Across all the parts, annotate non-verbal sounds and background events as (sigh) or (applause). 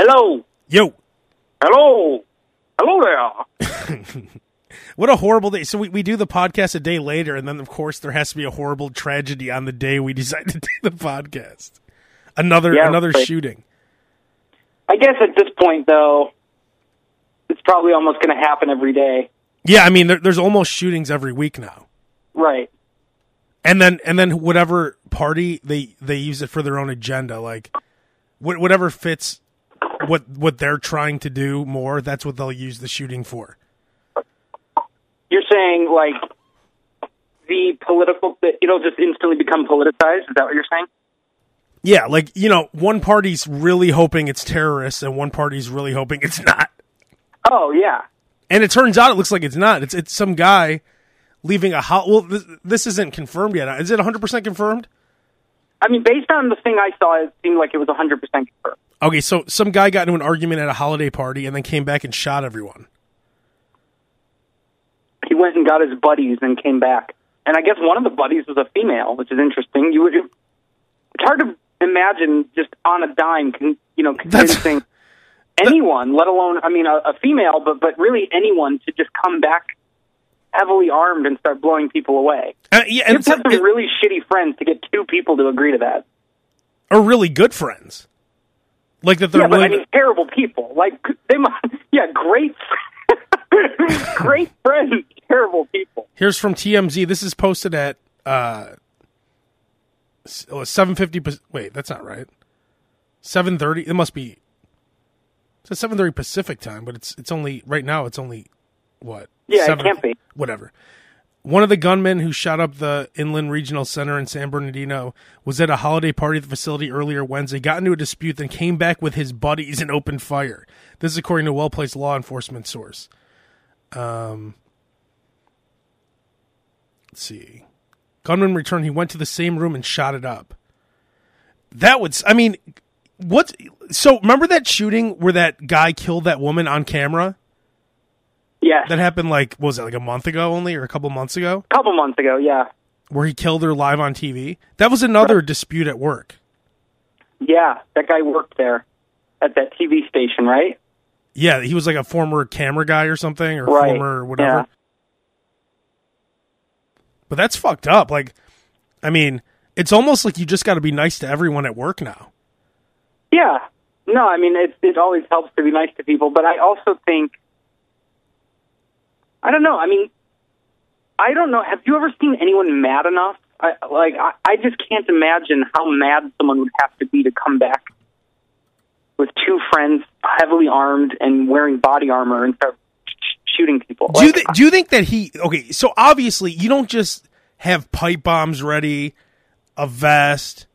Hello. Yo, Hello. Hello there. (laughs) what a horrible day. So we, we do the podcast a day later, and then of course there has to be a horrible tragedy on the day we (laughs) decide to do the podcast. Another Yeah, another right. shooting. I guess at this point, though, it's probably almost going to happen every day. Yeah, I mean there, there's almost shootings every week now. Right. and then and then whatever party they they use it for their own agenda like whatever fits what what they're trying to do more that's what they'll use the shooting for You're saying, like, the political, it'll just instantly become politicized? Is that what you're saying? yeah like you know one party's really hoping it's terrorists and one party's really hoping it's not Oh, yeah. and it turns out it looks like it's not it's it's some guy leaving a ho- well this, this isn't confirmed yet is it 100% confirmed I mean, based on the thing I saw, it seemed like it was 100% confirmed. Okay so some guy got into an argument at a holiday party and then came back and shot everyone He went and got his buddies and came back. And I guess one of the buddies was a female, which is interesting. You would, it's hard to imagine just on a dime, con, you know, That's- convincing (laughs) anyone, let alone, I mean, a, a female, but but really anyone to just come back heavily armed and start blowing people away. Uh, yeah You and have to have some really shitty friends to get two people to agree to that. Or really good friends like that they're yeah, but I mean, terrible people. Like they, must, (laughs) yeah, great, (laughs) great friends, terrible people. Here's from TMZ. This is posted at uh, oh, 750. Wait, that's not right. 730. It must be. It's 730 Pacific time, but it's it's only right now. It's only what? Yeah, it can't be. Whatever. One of the gunmen who shot up the Inland Regional Center in San Bernardino was at a holiday party at the facility earlier Wednesday, got into a dispute, then came back with his buddies and opened fire. This is according to a well placed law enforcement source. Um, let's see. Gunman returned. He went to the same room and shot it up. That would, I mean, what? So remember that shooting where that guy killed that woman on camera? Yeah, That happened like, what was it like a month ago only or a couple months ago? a couple months ago. Yeah, Where he killed her live on TV? That was another dispute at work. yeah, that guy worked there at that TV station, right? Yeah, he was like a former camera guy or something or Right, former whatever. yeah. But that's fucked up. Like, I mean, it's almost like you just got to be nice to everyone at work now. Yeah. No, I mean it. It always helps to be nice to people, but I also think I don't know. I mean, I don't know. Have you ever seen anyone mad enough? I, like I, I just can't imagine how mad someone would have to be to come back with two friends, heavily armed and wearing body armor, and start shooting people. Do you th- do you think that he okay? So obviously you don't just have pipe bombs ready, a vest,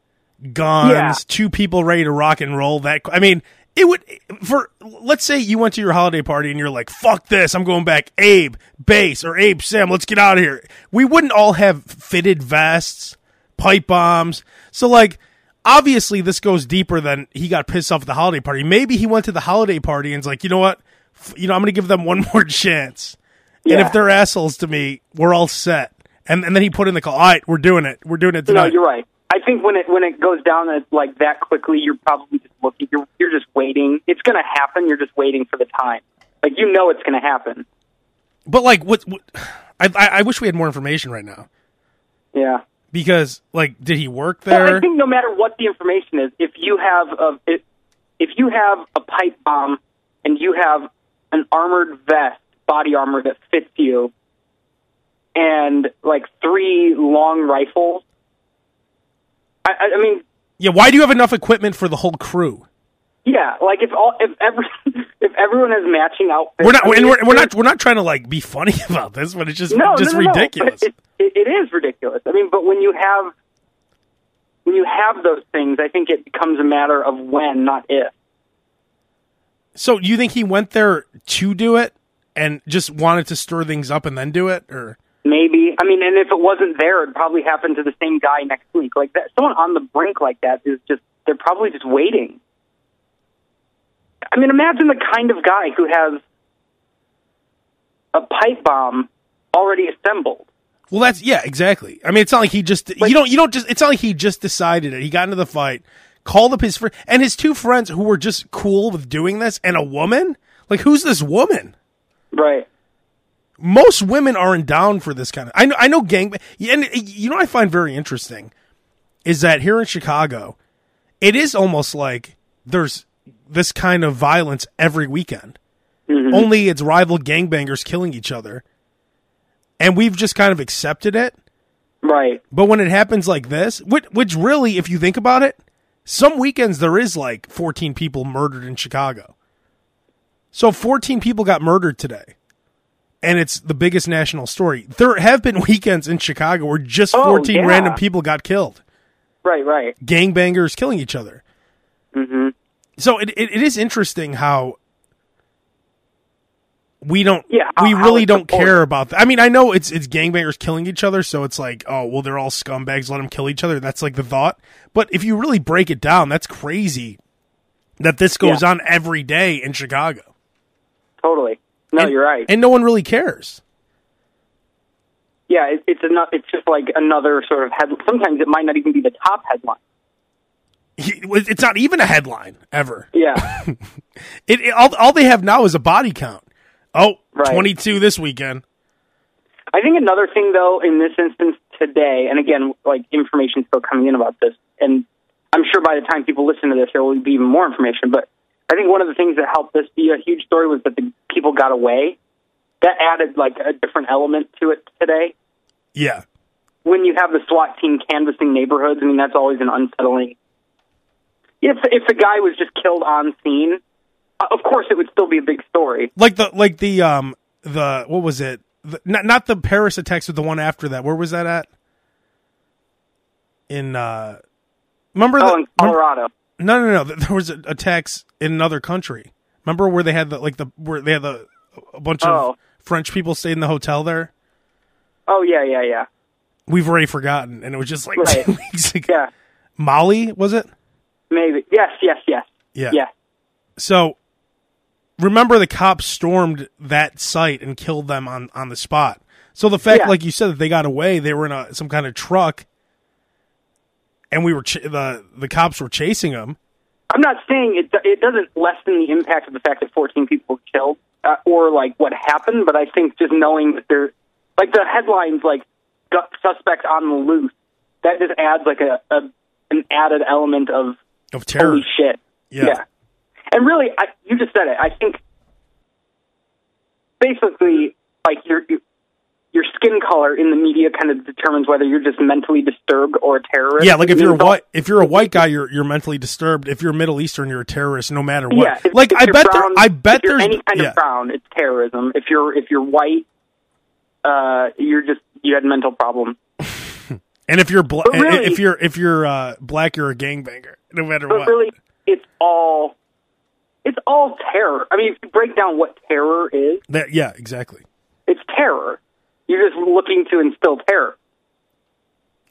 guns, Yeah. two people ready to rock and roll. That I mean, it would for let's say you went to your holiday party and you're like, "Fuck this, I'm going back." Abe, Bass, or Abe, Sam, let's get out of here. We wouldn't all have fitted vests, pipe bombs. So like. Obviously, this goes deeper than he got pissed off at the holiday party. Maybe he went to the holiday party and's like, you know what, F- you know, I'm going to give them one (laughs) more chance. And if they're assholes to me, we're all set. And and then he put in the call. All right, we're doing it. We're doing it No, tonight. you're right. I think when it when it goes down that like that quickly, you're probably just looking. You're you're just waiting. It's going to happen. You're just waiting for the time. Like you know it's going to happen. But like, what? what I, I I wish we had more information right now Yeah. because like, did he work Well, there? I think no matter what the information is, if you have a if, if you have a pipe bomb and you have an armored vest, body armor that fits you, and like three long rifles. I, I, mean, yeah. Why do you have enough equipment for the whole crew? yeah, like if all if every (laughs) if every're has matching outfits, We're not. I mean, and we're, we're not. We're not trying to like be funny (laughs) about this, but it's just no, just no, no, ridiculous. It, it is ridiculous. I mean, but when you have when you have those things, I think it becomes a matter of when, not if. so, you think he went there to do it and just wanted to stir things up and then do it, or? Maybe. I mean, and if it wasn't there, it'd probably happen to the same guy next week. Like that, someone on the brink like that is just, they're probably just waiting. I mean, imagine the kind of guy who has a pipe bomb already assembled. Well, that's yeah, exactly. I mean, it's not like he just you don't you don't just it's not like he just decided it. He got into the fight, called up his friend and his two friends who were just cool with doing this, and a woman. Like, who's this woman? Right. Most women aren't down for this kind of. I know. I know gang. And you know, what I find very interesting is that here in Chicago, it is almost like there's this kind of violence every weekend. Mhm. Only it's rival gangbangers killing each other, and we've just kind of accepted it. Right. But when it happens like this, which, which really, if you think about it, some weekends there is like 14 people murdered in Chicago. So 14 people got murdered today. And it's the biggest national story. There have been (laughs) weekends in Chicago where just Oh, 14 yeah. random people got killed. Right. Right. Gangbangers killing each other. hmm So it, it, it is interesting how we don't Yeah, we really don't supported. care about that. I mean, I know it's it's gangbangers killing each other, so it's like, oh, well they're all scumbags, let them kill each other. That's like the thought. But if you really break it down, that's crazy that this goes Yeah. on every day in Chicago. Totally. No, And- you're right. And no one really cares. yeah, it, it's enough. It's just like another sort of headline. Sometimes it might not even be the top headline. He- It's not even a headline ever. Yeah. (laughs) It, it- all, all they have now is a body count. Oh, Right. 22 this weekend. I think another thing, though, in this instance today, and again, like information still coming in about this, and I'm sure by the time people listen to this, there will be even more information. But I think one of the things that helped this be a huge story was that the people got away. That added like a different element to it today. Yeah. When you have the SWAT team canvassing neighborhoods, I mean that's always an unsettling. If if the guy was just killed on scene, uh, of course it would still be a big story. like the like the um the what was it the, not not the paris attacks but the one after that where was that at in uh remember the Oh, in Colorado. no no no there was attacks in another country remember where they had the like the where they had the a bunch of Oh. french people stayed in the hotel there Oh yeah, yeah, yeah, we've already forgotten and it was just like (laughs) Right. two weeks ago yeah. Mali was it Maybe yes, yes, yes, yeah yes. so remember the cops stormed that site and killed them on on the spot so the fact Yeah. like you said that they got away they were in a some kind of truck and we were ch- the the cops were chasing them I'm not saying it. It doesn't lessen the impact of the fact that 14 people were killed uh, or like what happened, but I think just knowing that they're like the headlines, like suspect on the loose, that just adds like a, a an added element of of terror holy shit. Yeah. And really, I, you just said it. I think basically, like your your- your skin color in the media kind of determines whether you're just mentally disturbed or a terrorist. yeah like if you're a white if you're a white guy you're you're mentally disturbed if you're middle eastern you're a terrorist no matter what Yeah, if, like if i you're bet there i bet there's any kind yeah. of brown, it's terrorism. If you're if you're white, uh, you're just you had a mental problem. (laughs) and if you're bla- really- if you're if you're uh black you're a gangbanger no matter But what really, it's all it's all terror. I mean, if you break down what terror is, That- yeah exactly it's terror. You're just looking to instill terror.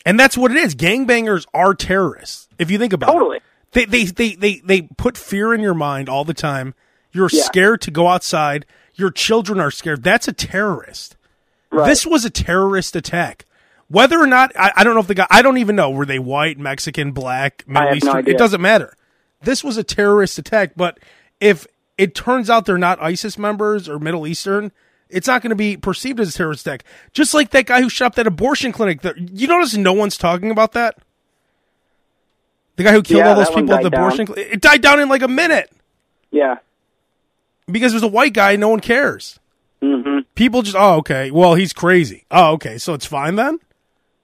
And that's what it is. Gangbangers are terrorists. If you think about Totally. it. Totally. They, they they they they put fear in your mind all the time. You're Yeah. scared to go outside. Your children are scared. That's a terrorist. Right. This was a terrorist attack. Whether or not I, I don't know if the guy I don't even know were they white, Mexican, black, Middle have no Eastern. it doesn't matter. This was a terrorist attack. But if it turns out they're not ISIS members or Middle Eastern, it's not going to be perceived as a terrorist attack. Just like that guy who shot up that abortion clinic. That, you notice no one's talking about that. The guy who killed Yeah, all those people at the abortion clinic. It died down in like a minute Yeah. because it was a white guy. No one cares. hmm People just, oh, okay. Well, he's crazy. Oh, okay. So it's fine then?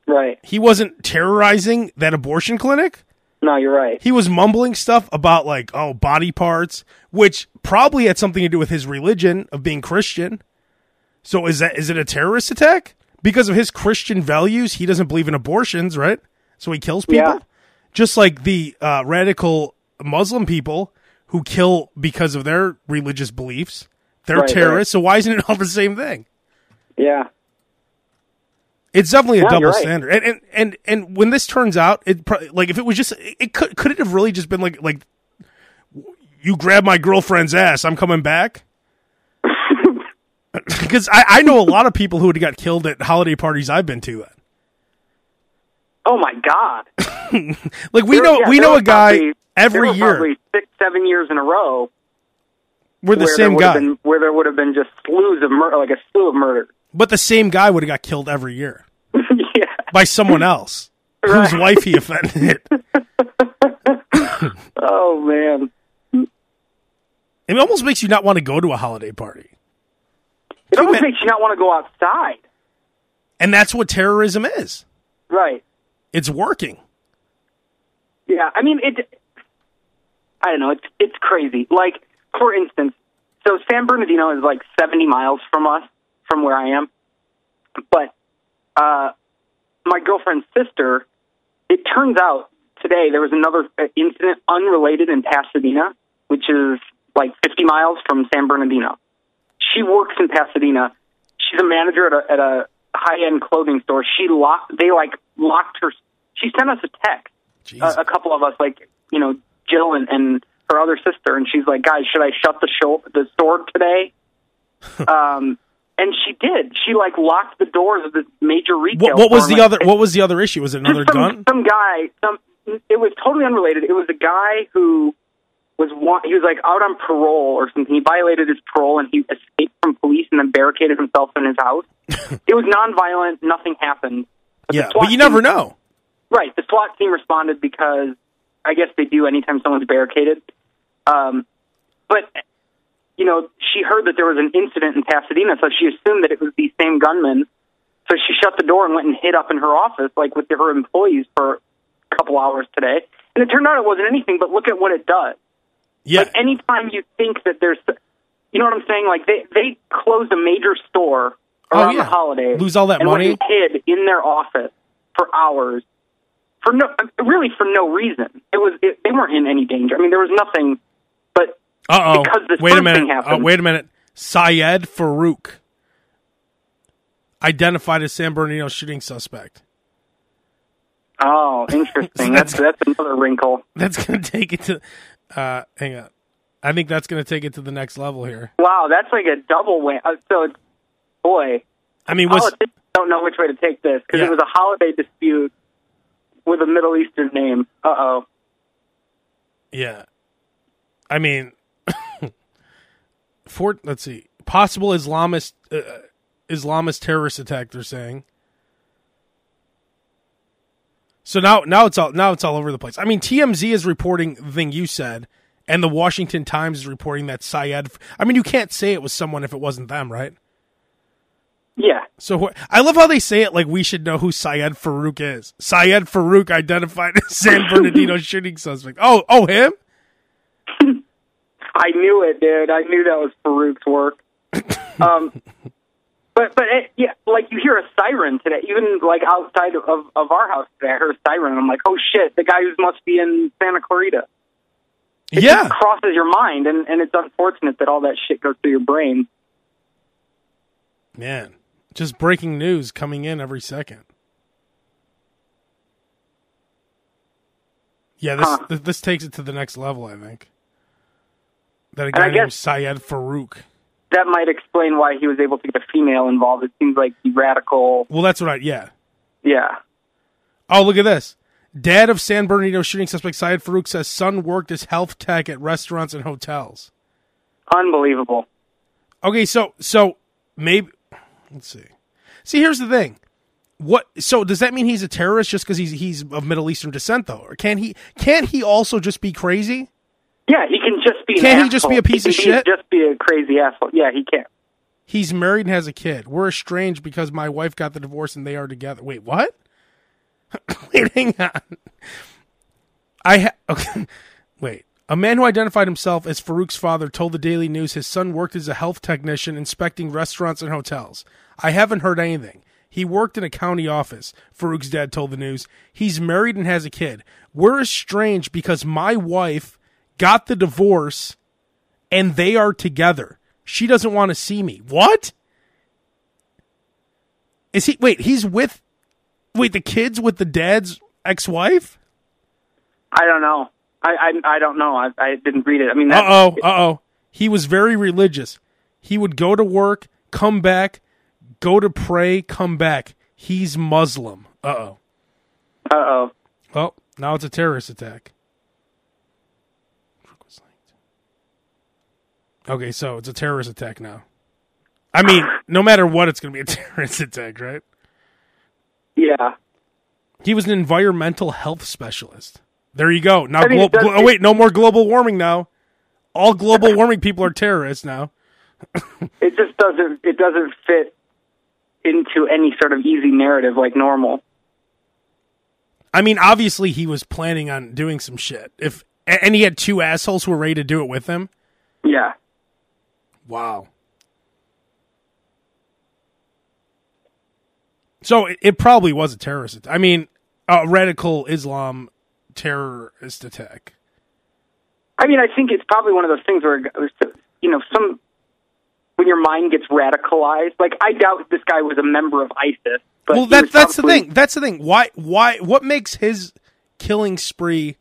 Right. He wasn't terrorizing that abortion clinic. No, you're right. He was mumbling stuff about like, oh, body parts, which probably had something to do with his religion of being Christian. So is that is it a terrorist attack? Because of his Christian values, he doesn't believe in abortions, right? So he kills people. Yeah. Just like the uh, radical Muslim people who kill because of their religious beliefs. They're Right, terrorists, so why isn't it (laughs) all the same thing? Yeah. It's definitely a No, double right. standard. And, and and and when this turns out, it pro- like if it was just it could could it have really just been like like you grab my girlfriend's ass, I'm coming back. Because I, I know a lot of people who would have got killed at holiday parties I've been to. Then Oh my god! (laughs) like we There- know yeah, we know a guy probably- every year. six, seven years in a row. We're the where same there would have guy, Been, where there would have been just slews of murder, like a slew of murder. but the same guy would have got killed every year (laughs) yeah. by someone else whose wife he offended. (laughs) Oh man. It almost makes you not want to go to a holiday party. It almost makes you not want to go outside. And that's what terrorism is. Right. It's working. Yeah. I mean, it. I don't know. It's it's crazy. Like, for instance, so San Bernardino is like 70 miles from us, from where I am. But uh, my girlfriend's sister, it turns out today there was another uh, incident unrelated in Pasadena, which is like 50 miles from San Bernardino. She works in Pasadena. She's a manager at a, at a high-end clothing store. She locked. They like locked her. She sent us a text a, a couple of us, like you know, Jill and, and her other sister, and she's like, "Guys, should I shut the show the store today?" (laughs) um, and she did. She like locked the doors of this major retail. what, what was store, the other? What was the other issue? Was it another some, gun? Some guy. Some. It was totally unrelated. It was a guy who was wa- he was like out on parole or something. He violated his parole and he escaped from police and then barricaded himself in his house. (laughs) it was nonviolent. Nothing happened. But Yeah, but you never know. Right. The SWAT team responded because I guess they do anytime someone's barricaded. Um, but you know, she heard that there was an incident in Pasadena, so she assumed that it was the same gunman. So she shut the door and went and hid up in her office, like with her employees, for a couple hours today. And it turned out it wasn't anything. But look at what it does. Yeah, Like anytime you think that there's, you know what I'm saying? Like they they close a major store Oh, around yeah. the holiday, Lose all that and money? hid in their office for hours for no, really for no reason. It was it, they weren't in any danger. I mean, there was nothing, but uh oh. because this Wait a minute. thing Uh, wait a minute. Syed Farook identified as San Bernardino shooting suspect. oh, interesting. (laughs) That's- that's that's another wrinkle. That's gonna take it to. Uh, hang on. I think that's gonna take it to the next level here. Wow, that's like a double win. Uh, so, boy, I mean, was politicians don't know which way to take this because Yeah. it was a holiday dispute with a Middle Eastern name. Uh oh. Yeah. I mean, (laughs) for let's see, possible Islamist uh, Islamist terrorist attack. They're saying. So now, now it's all now it's all over the place. I mean, TMZ is reporting the thing you said, and the Washington Times is reporting that Syed. I mean, you can't say it was someone if it wasn't them, right? Yeah. So I love how they say it like we should know who Syed Farook is. Syed Farook identified as (laughs) San Bernardino (laughs) shooting suspect. Oh, oh, him. (laughs) I knew it, dude. I knew that was Farook's work. Um, but but it, yeah, like you hear a siren today, even like outside of, of our house today. I heard a siren. and I'm like, oh shit, the guy who must be in Santa Clarita. It Yeah. just crosses your mind, and and it's unfortunate that all that shit goes through your brain. Man, just breaking news coming in every second. Yeah, this Huh. th- this takes it to the next level. I think that a guy named guess- Syed Farook. That might explain why he was able to get a female involved. It seems like the radical. Well, that's right. Yeah. Yeah. Oh, look at this. Dad of San Bernardino shooting suspect Syed Farook says son worked as health tech at restaurants and hotels. Unbelievable. Okay, so so maybe let's see. See, here's the thing. What? So does that mean he's a terrorist just because he's he's of Middle Eastern descent, though, or can he can't he also just be crazy? Yeah, he can just be. an Can't he just be a piece He of can shit? Just be a crazy asshole. Yeah, he can. He's married and has a kid. We're estranged because my wife got the divorce and they are together. Wait, what? (laughs) Wait, hang on. I ha- okay. (laughs) Wait. A man who identified himself as Farook's father told the Daily News his son worked as a health technician inspecting restaurants and hotels. I haven't heard anything. He worked in a county office, Farook's dad told the news. He's married and has a kid. We're estranged because my wife got the divorce and they are together. She doesn't want to see me. What? Is he wait, he's with wait, the kids with the dad's ex-wife? I don't know. I I, I don't know. I, I didn't read it. I mean, Uh that, oh, uh oh. He was very religious. He would go to work, come back, go to pray, come back. He's Muslim. Uh oh. Uh oh. Well, now it's a terrorist attack. Okay, so it's a terrorist attack now. I mean, no matter what, it's going to be a (laughs) terrorist attack, right? Yeah. He was an environmental health specialist. There you go. Now, I mean, glo- glo- oh wait, no more global warming now. All global warming people are terrorists now. (laughs) It just doesn't. It doesn't fit into any sort of easy narrative like normal. I mean, obviously he was planning on doing some shit. If and he had two assholes who were ready to do it with him. Yeah. Wow. So it, it probably was a terrorist. attack. I mean, a radical Islam terrorist attack. I mean, I think it's probably one of those things where, you know, some when your mind gets radicalized. Like, I doubt this guy was a member of ISIS. But well, he that was that's the thing. That's the thing. Why? Why? What makes his killing spree?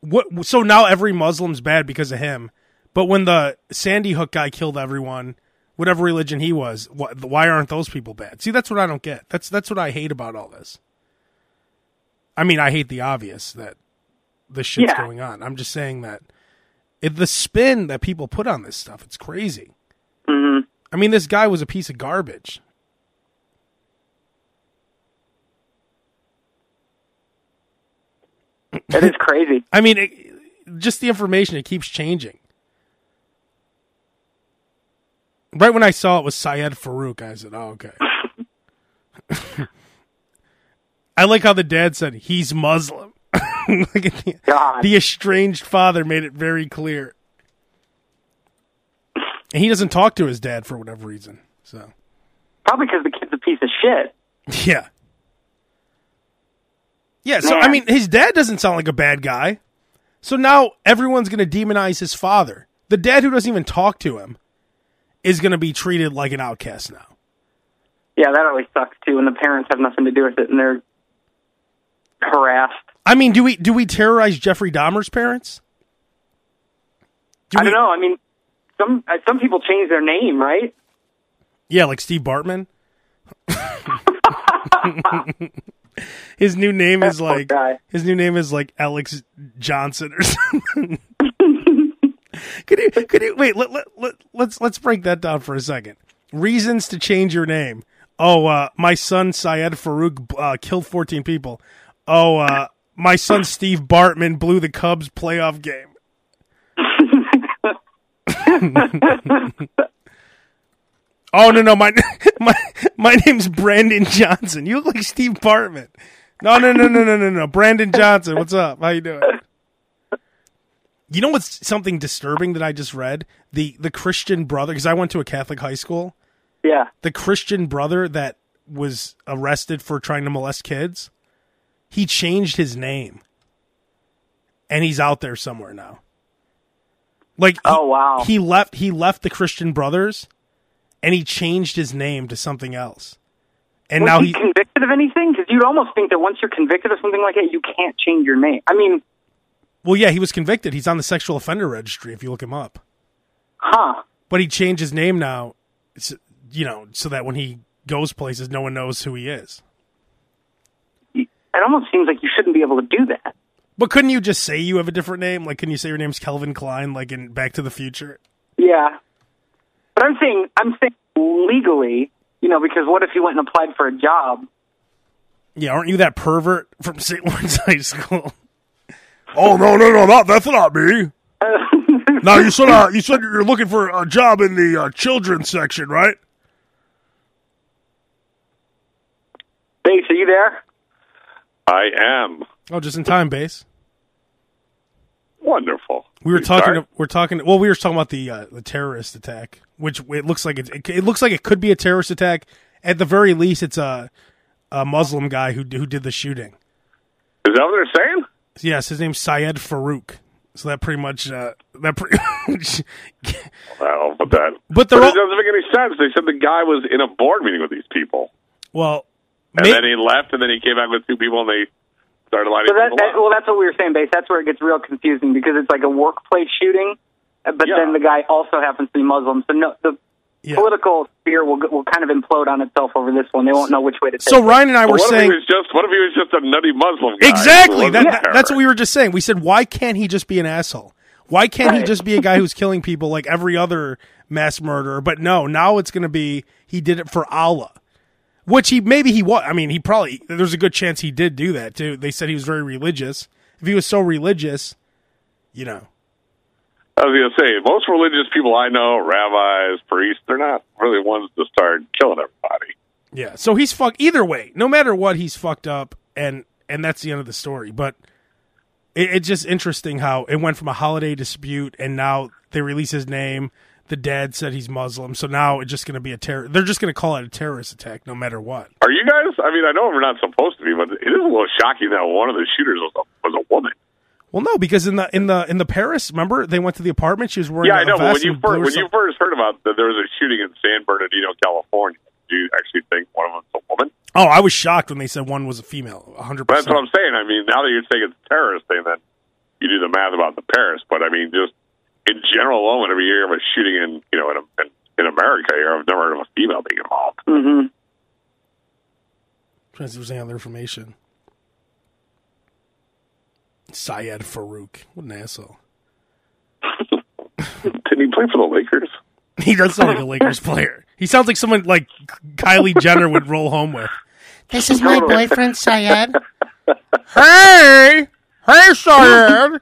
What? So now every Muslim's bad because of him. But when the Sandy Hook guy killed everyone, whatever religion he was, why aren't those people bad? See, that's what I don't get. That's that's what I hate about all this. I mean, I hate the obvious that this shit's Yeah. going on. I'm just saying that it, the spin that people put on this stuff, it's crazy. Mhm. I mean, this guy was a piece of garbage. That is crazy. (laughs) I mean, it, just the information, it keeps changing. Right when I saw it was Syed Farook, I said, oh, okay. (laughs) I like how the dad said he's Muslim. (laughs) The, the estranged father made it very clear. And he doesn't talk to his dad for whatever reason. So, Probably because the kid's a piece of shit. yeah. Yeah, so I mean, his dad doesn't sound like a bad guy. So now everyone's going to demonize his father. The dad who doesn't even talk to him is going to be treated like an outcast now. Yeah, that always sucks too when the parents have nothing to do with it and they're harassed. I mean, do we do we terrorize Jeffrey Dahmer's parents? Do I we- don't know. I mean, some uh, some people change their name, right? Yeah, like Steve Bartman. (laughs) his new name is like his new name is like Alex Johnson or something. (laughs) could you could you wait? Let, let, let, let's let's break that down for a second. Reasons to change your name. Oh, uh, my son Syed Farook uh, killed 14 people. Oh, uh, my son (laughs) Steve Bartman blew the Cubs playoff game. (laughs) Oh no no my (laughs) my my name's Brandon Johnson. You look like Steve Bartman. No no no no no no no Brandon Johnson. What's up? How you doing? You know what's something disturbing that I just read? The the Christian brother because I went to a Catholic high school. Yeah. The Christian brother that was arrested for trying to molest kids. He changed his name. And he's out there somewhere now. Like he- Oh, wow. He left he left the Christian brothers and he changed his name to something else. And Was now he he convicted of anything? Because you'd almost think that once you're convicted of something like that, you can't change your name. I mean, Well, yeah, he was convicted. He's on the sexual offender registry if you look him up. huh? But he changed his name now, you know, so that when he goes places, no one knows who he is. It almost seems like you shouldn't be able to do that. But couldn't you just say you have a different name? Like, can you say your name's Calvin Klein, like in Back to the Future? Yeah. But I'm saying, I'm saying legally, you know, because what if you went and applied for a job? Yeah, aren't you that pervert from St. Lawrence (laughs) High School? Oh no, no, no, not that's not me. (laughs) now you said uh, you said you're looking for a job in the uh, children's section, right? Bass, are you there? I am Oh, just in time, Bass. wonderful. We were You talking. start? we're talking. Well, we were talking about the uh, the terrorist attack, which it looks like it, it. It looks like it could be a terrorist attack. At the very least, it's a a Muslim guy who who did the shooting. Is that what they're saying? Yes, his name's Syed Farook. So that pretty much uh, that pretty much. (laughs) Well, but that. But But they're it doesn't make any sense. They said the guy was in a board meeting with these people, well, and may- then he left, and then he came back with two people, and they started lighting So that, that, well, that's what we were saying, Bass. That's where it gets real confusing because it's like a workplace shooting, but Yeah. then the guy also happens to be Muslim. So no, the Yeah. political sphere will will kind of implode on itself over this one. They won't know which way to take So. Ryan and I But were what saying if he was just what if he was just a nutty Muslim guy? exactly that, wasn't that- that's what we were just saying. We said why can't he just be an asshole? Why can't he just be a guy who's killing people like every other mass murderer? But no, now it's going to be he did it for Allah. Which he maybe he was. I mean, he probably there's a good chance he did do that too. They said he was very religious. If he was so religious, you know, I was gonna say most religious people I know, rabbis, priests, they're not really ones to start killing everybody. Yeah. So he's fucked either way. No matter what, he's fucked up, and and that's the end of the story. But it, it's just interesting how it went from a holiday dispute, and now they release his name. The dad said he's Muslim, so now it's just going to be a terror. They're just going to call it a terrorist attack, no matter what. Are you guys? I mean, I know we're not supposed to be, but it is a little shocking that one of the shooters was a, was a woman. Well, no, because in the in the in the Paris, remember they went to the apartment. She was wearing. Yeah, a I know. But when vest you and blew first when you first heard about that there was a shooting in San Bernardino, California, do you actually think one of them's a woman? oh, I was shocked when they said one was a female. hundred But that's what. I'm saying. I mean, now that you're saying it's a terrorist thing, then you do the math about the Paris. But I mean, just in general alone, whenever you hear of a shooting in you know in, in, in America, here, I've never heard of a female being involved. Mm-hmm. Trying to see if there's any other information. Syed Farook, what an asshole. Didn't he play for the Lakers? He does sound like a Lakers player. He sounds like someone like Kylie Jenner would roll home with. This is my boyfriend, Syed. Hey, hey, Syed.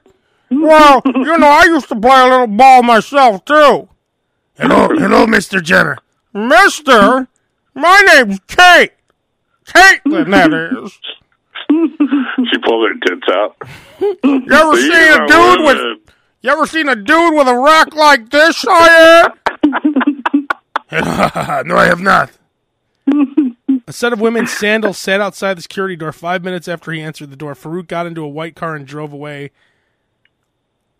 Well, you know, I used to play a little ball myself too. Hello, hello, Mister Jenner. Mister, my name's Kate. Caitlyn, that is. (laughs) She pulled her tits out. (laughs) You ever seen a dude with? women. You ever seen a dude with a rack like this, Syed? (laughs) no, I have not. A set of women's sandals sat outside the security door five minutes after he answered the door. Farook got into a white car and drove away,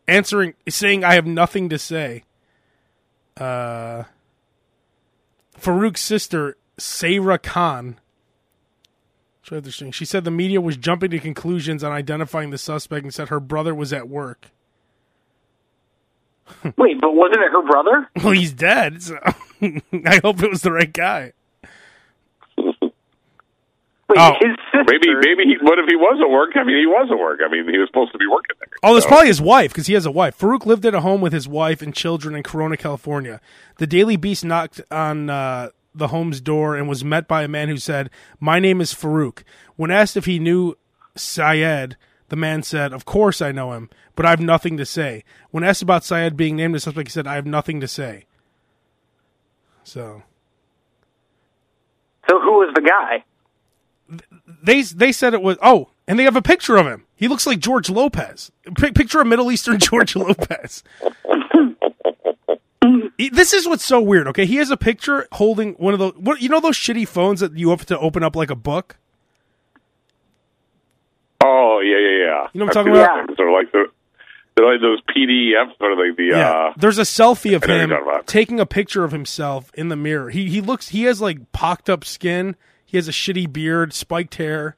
answering, saying, I have nothing to say. Uh, Farook's sister, Sarah Khan, so interesting. She said the media was jumping to conclusions on identifying the suspect and said her brother was at work. (laughs) Wait, but wasn't it her brother? (laughs) Well, he's dead, so (laughs) I hope it was the right guy. Wait, Oh, his sister. Maybe, maybe. He, what if he was at work? I mean, he was at work. I mean, he was supposed to be working there. Oh, that's So- probably his wife because he has a wife. Farook lived at a home with his wife and children in Corona, California. The Daily Beast knocked on uh, the home's door and was met by a man who said, "My name is Farook." When asked if he knew Syed, the man said, "Of course I know him, but I have nothing to say." When asked about Syed being named as suspect, he said, "I have nothing to say." So So who was the guy? they they said it was oh, and they have a picture of him. He looks like George Lopez. P- picture of Middle Eastern (laughs) George Lopez. (laughs) This is what's so weird. Okay, he has a picture holding one of those. What you know those shitty phones that you have to open up like a book. Oh yeah, yeah, yeah. You know what I'm I've talking about? those. They're like the, they're like those PDFs, or like the. Yeah, Uh, there's a selfie of I him you're talking about. taking a picture of himself in the mirror. He he looks. He has like pocked up skin. He has a shitty beard, spiked hair,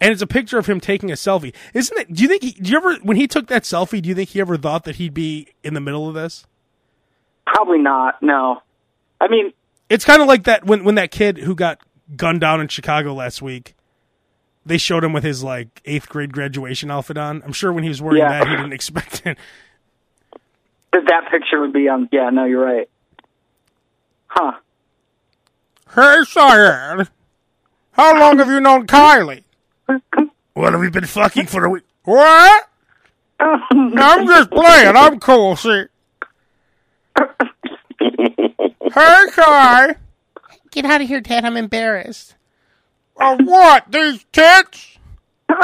and it's a picture of him taking a selfie. Isn't it? Do you think? He, do you ever when he took that selfie? Do you think he ever thought that he'd be in the middle of this? Probably not. No. I mean, It's kind of like that when when that kid who got gunned down in Chicago last week. They showed him with his like eighth grade graduation outfit on. I'm sure when he was wearing Yeah. that, he didn't (laughs) expect it. that that picture would be on. Yeah, no, you're right. Huh. Hey, Syed. How long have you known Kylie? What have we been fucking for a week? What? (laughs) I'm just playing. I'm cool, see. (laughs) hey, Kai. Get out of here, Dad. I'm embarrassed. Uh, what? These tits? I,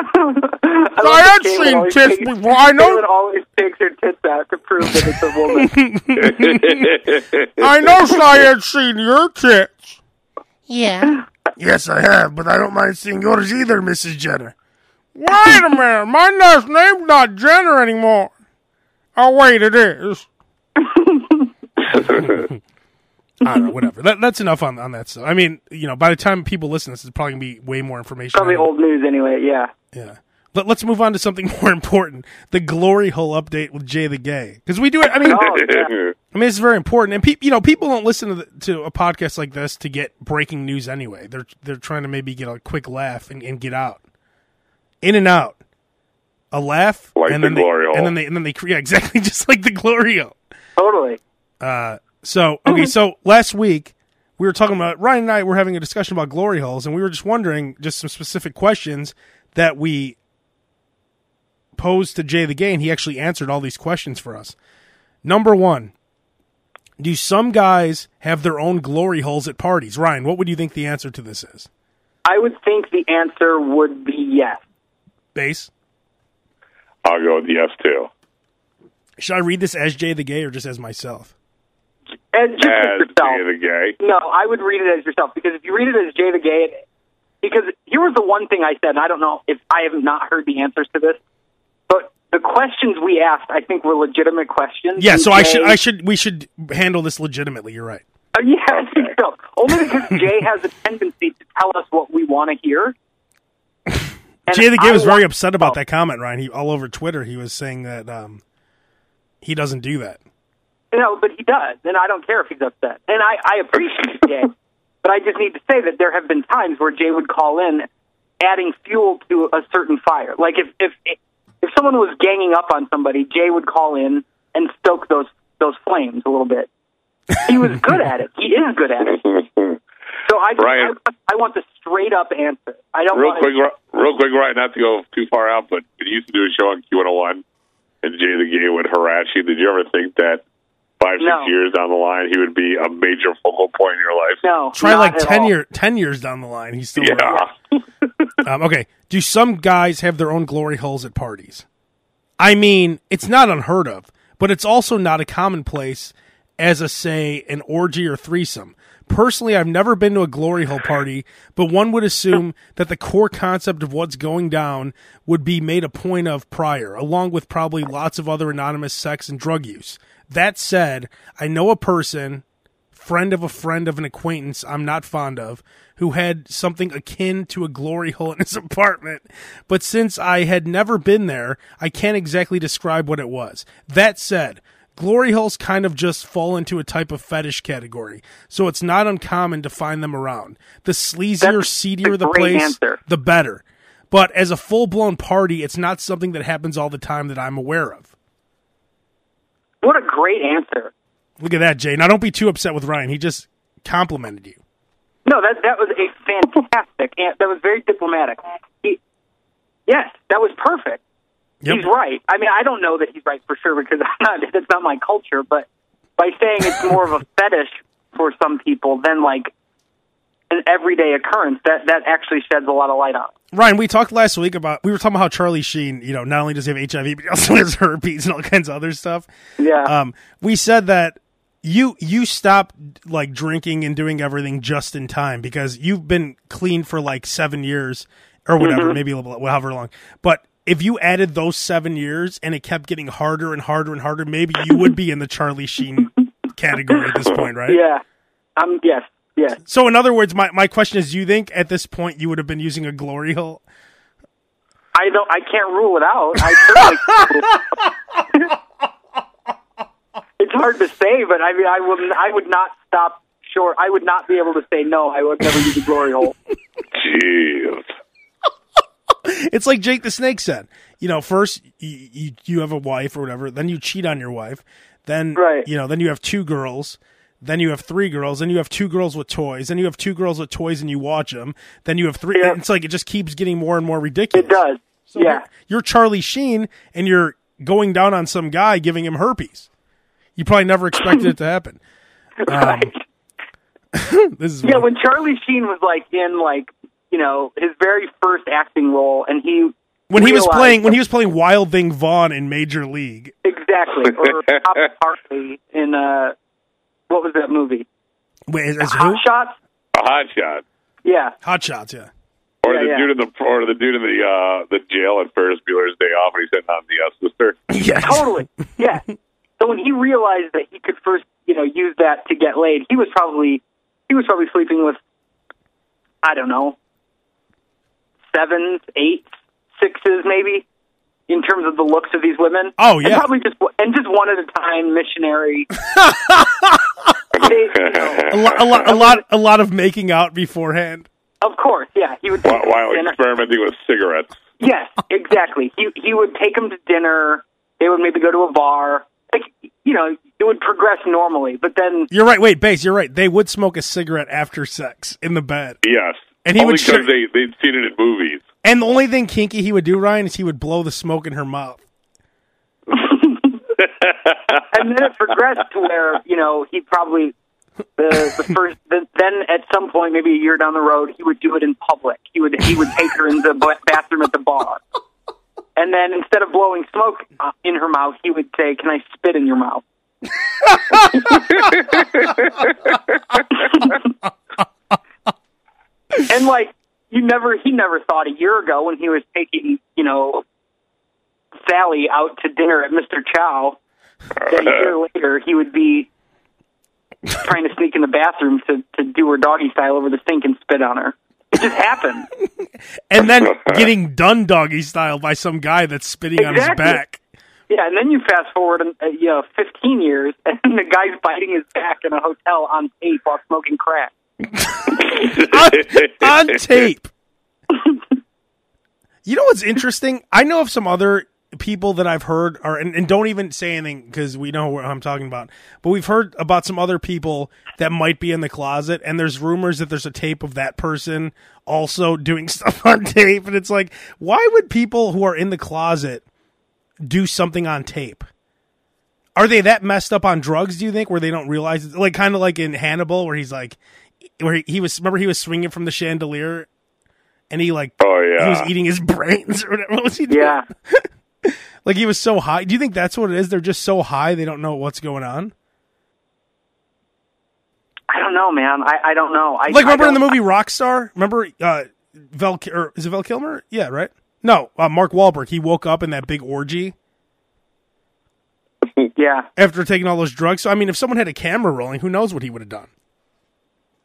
I had Caitlyn seen tits takes- before. I know. Caitlyn always takes her tits out to prove that it's a woman. (laughs) I know Syed's seen your tits. Yeah. Yes, I have, but I don't mind seeing yours either, Mrs. Jenner. Wait a minute. My last name's not Jenner anymore. Oh, wait, it is. (laughs) (laughs) I don't know, whatever. That, that's enough on, on that stuff. I mean, you know, by the time people listen to this, it's probably going to be way more information. Probably old news anyway. Yeah. Yeah. Let, us move on to something (laughs) more important: the glory hole update with Jay the Gay. Because we do it. I mean, Oh, yeah. I mean, it's very important, and people, you know, people don't listen to the, to a podcast like this to get breaking news anyway. They're they're trying to maybe get a quick laugh and, and get out, in and out, a laugh, Like and the then they, glory hole. and then they and then they yeah, (laughs) exactly just like the glory hole. Totally. Uh, so oh, okay, so last week we were talking about Ryan and I were having a discussion about glory holes, and we were just wondering just some specific questions that we posed to Jay the Gay, and he actually answered all these questions for us. Number one, do some guys have their own glory holes at parties? Ryan, what would you think the answer to this is? I would think the answer would be yes. Bass. I'll go with yes too. Should I read this as Jay the Gay or just as myself? As just as As yourself. Jay the gay. No, I would read it as yourself because if you read it as Jay the Gay, because here was the one thing I said, and I don't know if I have not heard the answers to this, but the questions we asked, I think, were legitimate questions. Yeah, and so I should I should we should handle this legitimately. You're right. Uh, yeah, (laughs) I think so. Only because Jay has a tendency to tell us what we want to hear. (laughs) And Jay the Gay I was very upset about Oh, that comment, Ryan. He all over Twitter. He was saying that um, he doesn't do that. No, but he does, and I don't care if he's upset. And I, I appreciate (laughs) Jay, but I just need to say that there have been times where Jay would call in, adding fuel to a certain fire. Like if if if someone was ganging up on somebody, Jay would call in and stoke those those flames a little bit. He was (laughs) good at it. He is good at it. So I just, Ryan. I, I want the straight up answer. I don't real quick, Ri- real quick, right? Not to go too far out, but we used to do a show on Q101, and Jay the Gay would harass you. Did you ever think that five, No. six years down the line, he would be a major focal point in your life? No, Try not like at ten all. year ten years down the line. He's still Yeah. (laughs) Um, okay. Do some guys have their own glory holes at parties? I mean, it's not unheard of, but it's also not a commonplace as a say an orgy or threesome. Personally, I've never been to a glory hole party, but one would assume (laughs) that the core concept of what's going down would be made a point of prior, along with probably lots of other anonymous sex and drug use. That said, I know a person friend of a friend of an acquaintance I'm not fond of who had something akin to a glory hole in his (laughs) apartment. But since I had never been there, I can't exactly describe what it was. That said, glory holes kind of just fall into a type of fetish category, so it's not uncommon to find them around. The sleazier, That's seedier the place, answer. the better. But as a full blown party, it's not something that happens all the time that I'm aware of. What a great answer. Look at that, Jay. Now don't be too upset with Ryan. He just complimented you. No, that that was a fantastic. that was very diplomatic. He, yes, that was perfect. Yep. He's right. I mean, I don't know that he's right for sure because (laughs) not, that's not my culture. But by saying it's more of a (laughs) fetish for some people than like an everyday occurrence, that that actually sheds a lot of light on. it. Ryan, we talked last week about we were talking about how Charlie Sheen, you know, not only does he have HIV, but he also (laughs) has herpes and all kinds of other stuff. Yeah. Um, we said that you you stopped like drinking and doing everything just in time because you've been clean for like seven years or whatever, maybe a little however long. But if you added those seven years and it kept getting harder and harder and harder, maybe you would be in the Charlie Sheen (laughs) category at this point, right? yeah. Um. Yes. Yes. So, in other words, my, my question is: Do you think at this point you would have been using a glory hole? I don't. I can't rule it out. (laughs) It's hard to say, but I mean, I would. I would not stop short. I would not be able to say no. I would never use a glory hole. (laughs) Jeez. It's like Jake the Snake said. You know, first you, you you have a wife or whatever, then you cheat on your wife, then Right. you know, then you have two girls, then you have three girls, then you have two girls with toys, then you have two girls with toys and you watch them, then you have three. Yeah. It's like it just keeps getting more and more ridiculous. It does. So yeah. you're, you're Charlie Sheen and you're going down on some guy giving him herpes. You probably never expected it to happen. (laughs) Right. (laughs) This is Yeah, funny. when Charlie Sheen was like in like you know his very first acting role, and he when he was playing when he was playing Wild Thing Vaughn in Major League. exactly or (laughs) Bob Hartley in uh what was that movie? Wait, as, as who? Hot Shots. A hot shot. Yeah, Hot Shots, yeah. Or Yeah, the yeah. dude in the or the dude in the uh the jail at Ferris Bueller's Day Off when he's sitting on the uh, sister. Yes. totally. (laughs) Yeah. So when he realized that he could first, you know, use that to get laid, he was probably he was probably sleeping with I don't know sevens, eights, sixes, maybe, in terms of the looks of these women. Oh, And yeah. probably just and just one at a time, missionary. (laughs) They- A lot, a lot, a lot, a lot of making out beforehand. of course, yeah. He would take while, them while experimenting with cigarettes. Yes, exactly. He he would take them to dinner. They would maybe go to a bar. Like you know, it would progress normally. But then You're right. Wait, Bass. You're right. They would smoke a cigarette after sex in the bed. Yes. And he Only would because sure- they, they'd seen it in movies. And the only thing kinky he would do, Ryan, is he would blow the smoke in her mouth. and then it progressed to where you know he probably the the first the, then at some point maybe a year down the road he would do it in public. He would he would take her in the bathroom at the bar. And then instead of blowing smoke uh, in her mouth, he would say, "Can I spit in your mouth?" (laughs) and like you never he never thought a year ago when he was taking you know Sally out to dinner at Mr. Chow that a year (laughs) later he would be trying to sneak in the bathroom to to do her doggy style over the sink and spit on her. It just happened. (laughs) And then (laughs) getting done doggy style by some guy that's spitting on his back. Yeah, and then you fast forward, uh, you know, 15 years, and the guy's biting his back in a hotel on tape while smoking crack. On, on tape. You know what's interesting? I know of some other people that I've heard are, and, and don't even say anything because we know what I'm talking about. But we've heard about some other people that might be in the closet, and there's rumors that there's a tape of that person also doing (laughs) stuff on tape. And it's like, why would people who are in the closet do something on tape? Are they that messed up on drugs? Do you think where they don't realize it? Like kind of like in Hannibal, where he's like, where he, he was. Remember, he was swinging from the chandelier, and he like Oh, yeah he was eating his (laughs) brains or whatever. What was he doing? Yeah. (laughs) like he was so high. Do you think that's what it is? They're just so high they don't know what's going on. I don't know, man. I, I don't know. I, Like remember I in the movie Rockstar? Remember uh, Ki- or is it Val Kilmer? Yeah, right. No, uh, Mark Wahlberg. He woke up in that big orgy (laughs) Yeah, after taking all those drugs. So I mean, if someone had a camera rolling, who knows what he would have done?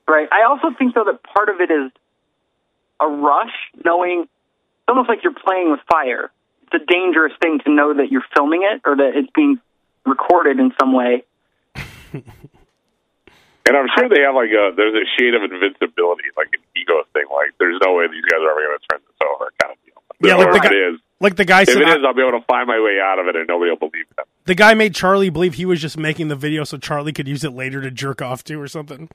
Right. I also think, though, that part of it is a rush, knowing it's almost like you're playing with fire. It's a dangerous thing to know that you're filming it or that it's being recorded in some way. (laughs) And I'm sure they have like a there's a shade of invincibility, like an ego thing. Like there's no way these guys are ever going to turn this over, kind of deal. Yeah, like the guy- it is, Like the guy if said, it I- is, I'll be able to find my way out of it, and nobody will believe them. the guy made Charlie believe he was just making the video so Charlie could use it later to jerk off to or something.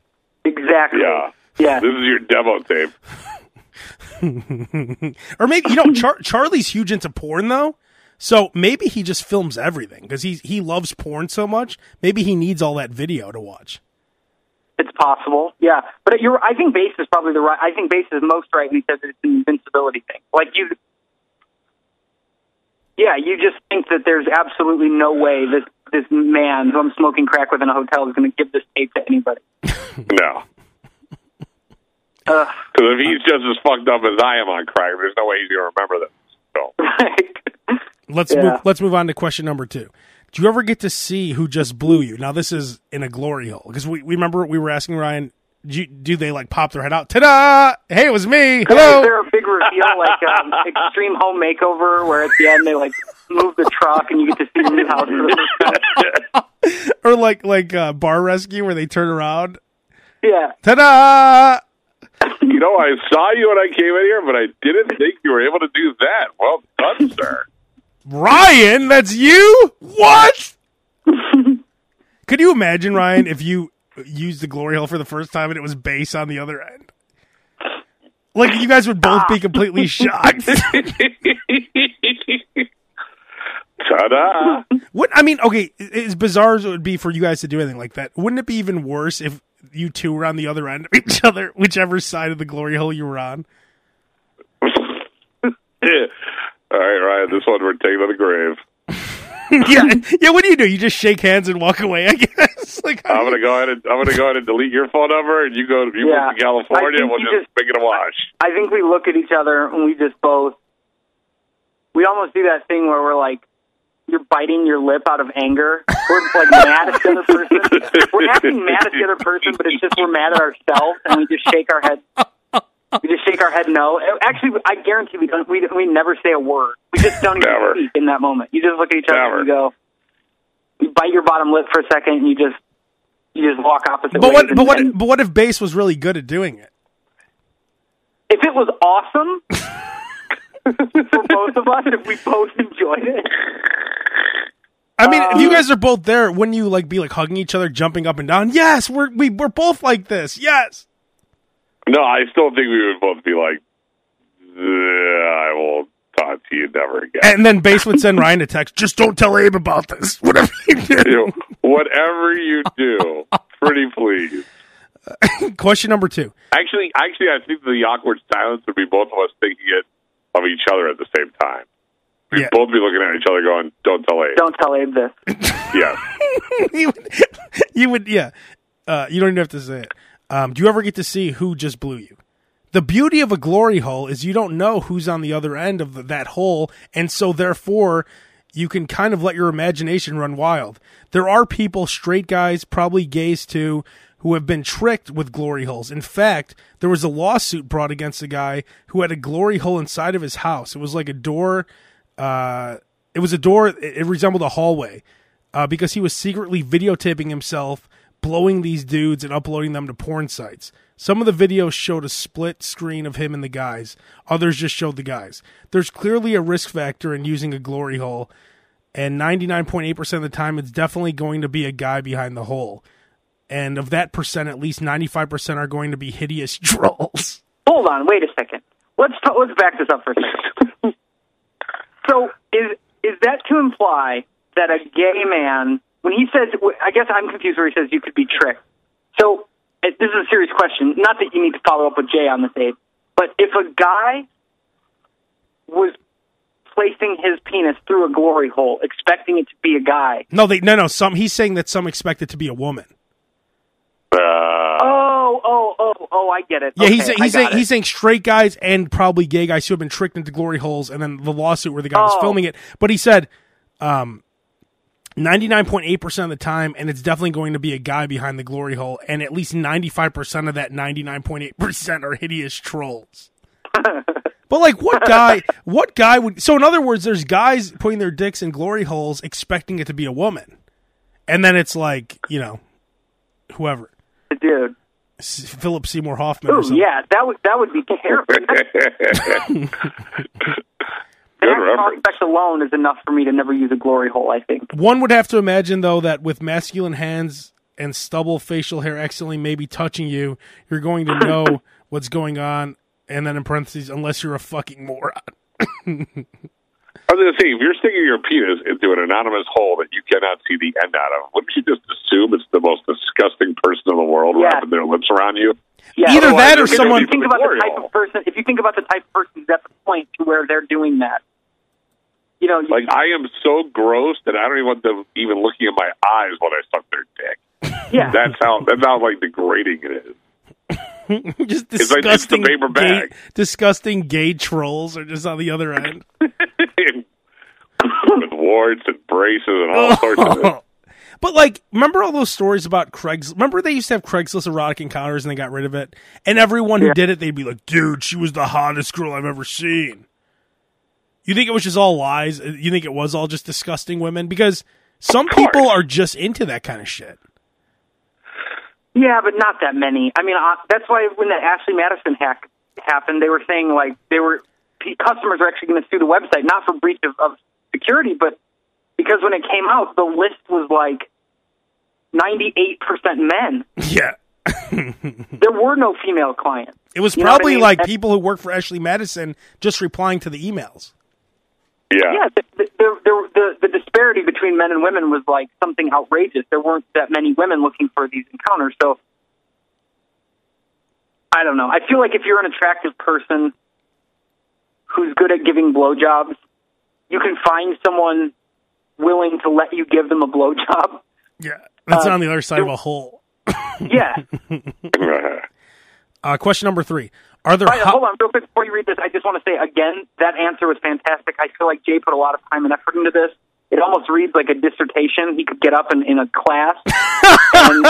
Exactly. Yeah, Yeah. This is your demo tape. (laughs) Or maybe you know Char- Charlie's huge into porn though. So maybe he just films everything because he he loves porn so much. Maybe he needs all that video to watch. It's possible, yeah. But you're, I think Bass is probably the right. I think Bass is most right when he says it's an invincibility thing. Like you, yeah, you just think that there's absolutely no way this this man who I'm smoking crack with in a hotel is going to give this tape to anybody. (laughs) No, Ugh. (laughs) because if he's just as fucked up as I am on crack, there's no way he's going to remember this. So Right. Let's Yeah. move. Let's move on to question number two. Do you ever get to see who just blew you? Now this is in a glory hole because we, we remember we were asking Ryan. Do, you, do they like pop their head out? Ta-da! Hey, it was me. Is Hello. there a big reveal like um, (laughs) Extreme Home Makeover where at the end they like move the truck and you get to see the new house for (laughs) the first time? or like like uh, bar rescue where they turn around. Yeah. Ta-da! You know, I saw you when I came in here, but I didn't think you were able to do that. Well done, (laughs) sir. Ryan, that's you? What? (laughs) Could you imagine, Ryan, if you used the glory hole for the first time and it was Bass on the other end? Like you guys would both be ah. completely (laughs) shocked. Ta-da! what I mean, okay, as bizarre as it would be for you guys to do anything like that, wouldn't it be even worse if you two were on the other end of (laughs) each other, whichever side of the glory hole you were on? (laughs) yeah. All right, Ryan. This one we're taking to the grave. (laughs) yeah, yeah. What do you do? You just shake hands and walk away? I guess. Like I'm gonna go ahead and I'm gonna go ahead and delete your phone number, and you go you Yeah. to California, and we'll just, just- make it a wash. I think we look at each other and we just both we almost do that thing where we're like you're biting your lip out of anger. We're like mad at the other person. We're acting mad at the other person, but it's just we're mad at ourselves and we just shake our heads. we just shake our head no. Actually, I guarantee we don't. We we never say a word. We just don't even Never. speak in that moment. You just look at each other Never. and you go. You bite your bottom lip for a second, and you just you just walk opposite. But what? But what? and But what if Bass was really good at doing it? if it was awesome for both of us, if we both enjoyed it, I mean, if Um, you guys are both there, wouldn't you like be like hugging each other, jumping up and down? Yes, we're we, we're both like this. Yes. No, I still think we would both be like, "Ugh, I won't talk to you never again. And then Bass would send Ryan a text. Just don't tell Abe about this. (laughs) Whatever you do. You know, whatever you do, pretty please. (laughs) Question number two. Actually, actually, I think the awkward silence would be both of us thinking it of each other at the same time. We'd Yeah. both be looking at each other, going, "Don't tell Abe." don't tell Abe this. (laughs) (laughs) yeah. you, would, you would, yeah. Uh, you don't even have to say it. Um, do you ever get to see who just blew you? The beauty of a glory hole is you don't know who's on the other end of the, that hole, and so therefore you can kind of let your imagination run wild. There are people, straight guys, probably gays too, who have been tricked with glory holes. In fact, there was a lawsuit brought against a guy who had a glory hole inside of his house. It was like a door. Uh, it was a door. It, it resembled a hallway uh, because he was secretly videotaping himself blowing these dudes and uploading them to porn sites. Some of the videos showed a split screen of him and the guys. Others just showed the guys. There's clearly a risk factor in using a glory hole, and 99.8% of the time, it's definitely going to be a guy behind the hole. And of that percent, at least 95% are going to be hideous (laughs) trolls. Hold on, wait a second. Let's t- let's back this up for a second. (laughs) so is is that to imply that a gay man, when he says, I guess I'm confused where he says you could be tricked. So this is a serious question. Not that you need to follow up with Jay on this, Abe, but if a guy was placing his penis through a glory hole, expecting it to be a guy. No, they no no. Some he's saying that some expect it to be a woman. Uh, Oh, oh, oh, oh! I get it. Yeah, he's Okay, he's I got saying it. he's saying straight guys and probably gay guys who have been tricked into glory holes, and then the lawsuit where the guy was Oh. filming it. But he said, um, ninety nine point eight percent of the time, and it's definitely going to be a guy behind the glory hole, and at least ninety five percent of that ninety nine point eight percent are hideous trolls. (laughs) But like, what guy? What guy would? So in other words, there's guys putting their dicks in glory holes, expecting it to be a woman, and then it's like you know, whoever dude. Philip Seymour Hoffman. or Ooh, something. yeah, that would that would be terrible. (laughs) Good That reference. prospect alone is enough for me to never use a glory hole. I think. One would have to imagine, though, that with masculine hands and stubble facial hair accidentally maybe touching you, you're going to know (laughs) what's going on. And then in parentheses, unless you're a fucking moron. (laughs) I was going to say, if you're sticking your penis into an anonymous hole that you cannot see the end out of, wouldn't you just assume it's the most disgusting person in the world Yeah. wrapping their lips around you? Yeah, Either Otherwise, that or they're gonna someone- If you think about the type of person, if you think about the type of person who's at the point to where they're doing that, you know, you- Like, I am so gross that I don't even want them even looking at my eyes when I suck their dick. yeah, That's how that's how like degrading it is. (laughs) just It's like- it's the disgusting, paper gay, disgusting gay trolls are just on the other end. (laughs) With warts and braces and all sorts of it. (laughs) But like, remember all those stories about Craigslist? Remember they used to have Craigslist erotic encounters and they got rid of it. And everyone who did it, they'd be like, "Dude, she was the hottest girl I've ever seen." You think it was just all lies? You think it was all just disgusting women? Because some people are just into that kind of shit. Yeah, but not that many. I mean, uh, that's why when that Ashley Madison hack happened, they were saying like they were customers are actually going to sue the website not for breach of, of security, but because when it came out, the list was like ninety eight percent men. Yeah. (laughs) There were no female clients. It was You know I probably mean? like people who work for Ashley Madison just replying to the emails. Yeah. Yeah, the, the, the, the, the disparity between men and women was like something outrageous. There weren't that many women looking for these encounters. So, I don't know. I feel like if you're an attractive person who's good at giving blowjobs, you can find someone willing to let you give them a blowjob. Yeah. That's Uh, on the other side of a hole. Yeah. (laughs) (laughs) (laughs) Uh, question number three. Are there Right, ho- hold on, real quick before you read this. I just want to say again that answer was fantastic. I feel like Jay put a lot of time and effort into this. It almost reads like a dissertation. He could get up in, in a class. (laughs) and,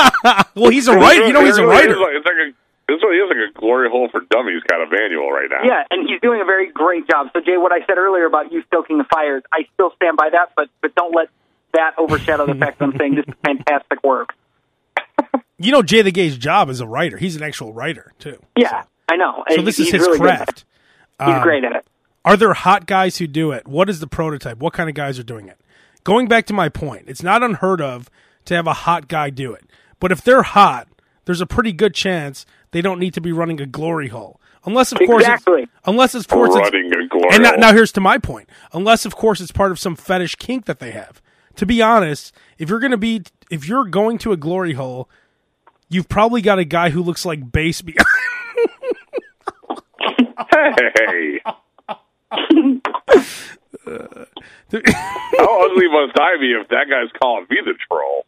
well, he's a writer. You know, he's a It really writer. like- It's like a This is what like a glory hole for dummies kind of manual right now. Yeah, and he's doing a very great job. So, Jay, what I said earlier about you stoking the fires, I still stand by that, but but don't let that overshadow the fact that I'm saying this is fantastic work. You know, Jay the Gay's job is a writer. He's an actual writer too. Yeah, I know. So this he's is his really craft. He's Um, great at it. Are there hot guys who do it? What is the prototype? What kind of guys are doing it? Going back to my point, it's not unheard of to have a hot guy do it. But if they're hot, there's a pretty good chance they don't need to be running a glory hole. Unless of course it's, unless of course it's, Running a glory and now, hole. now here's to my point. Unless of course it's part of some fetish kink that they have. To be honest, if you're going to be if you're going to a glory hole, you've probably got a guy who looks like Bass behind (laughs) Hey, how ugly must I be if that guy's calling me the troll?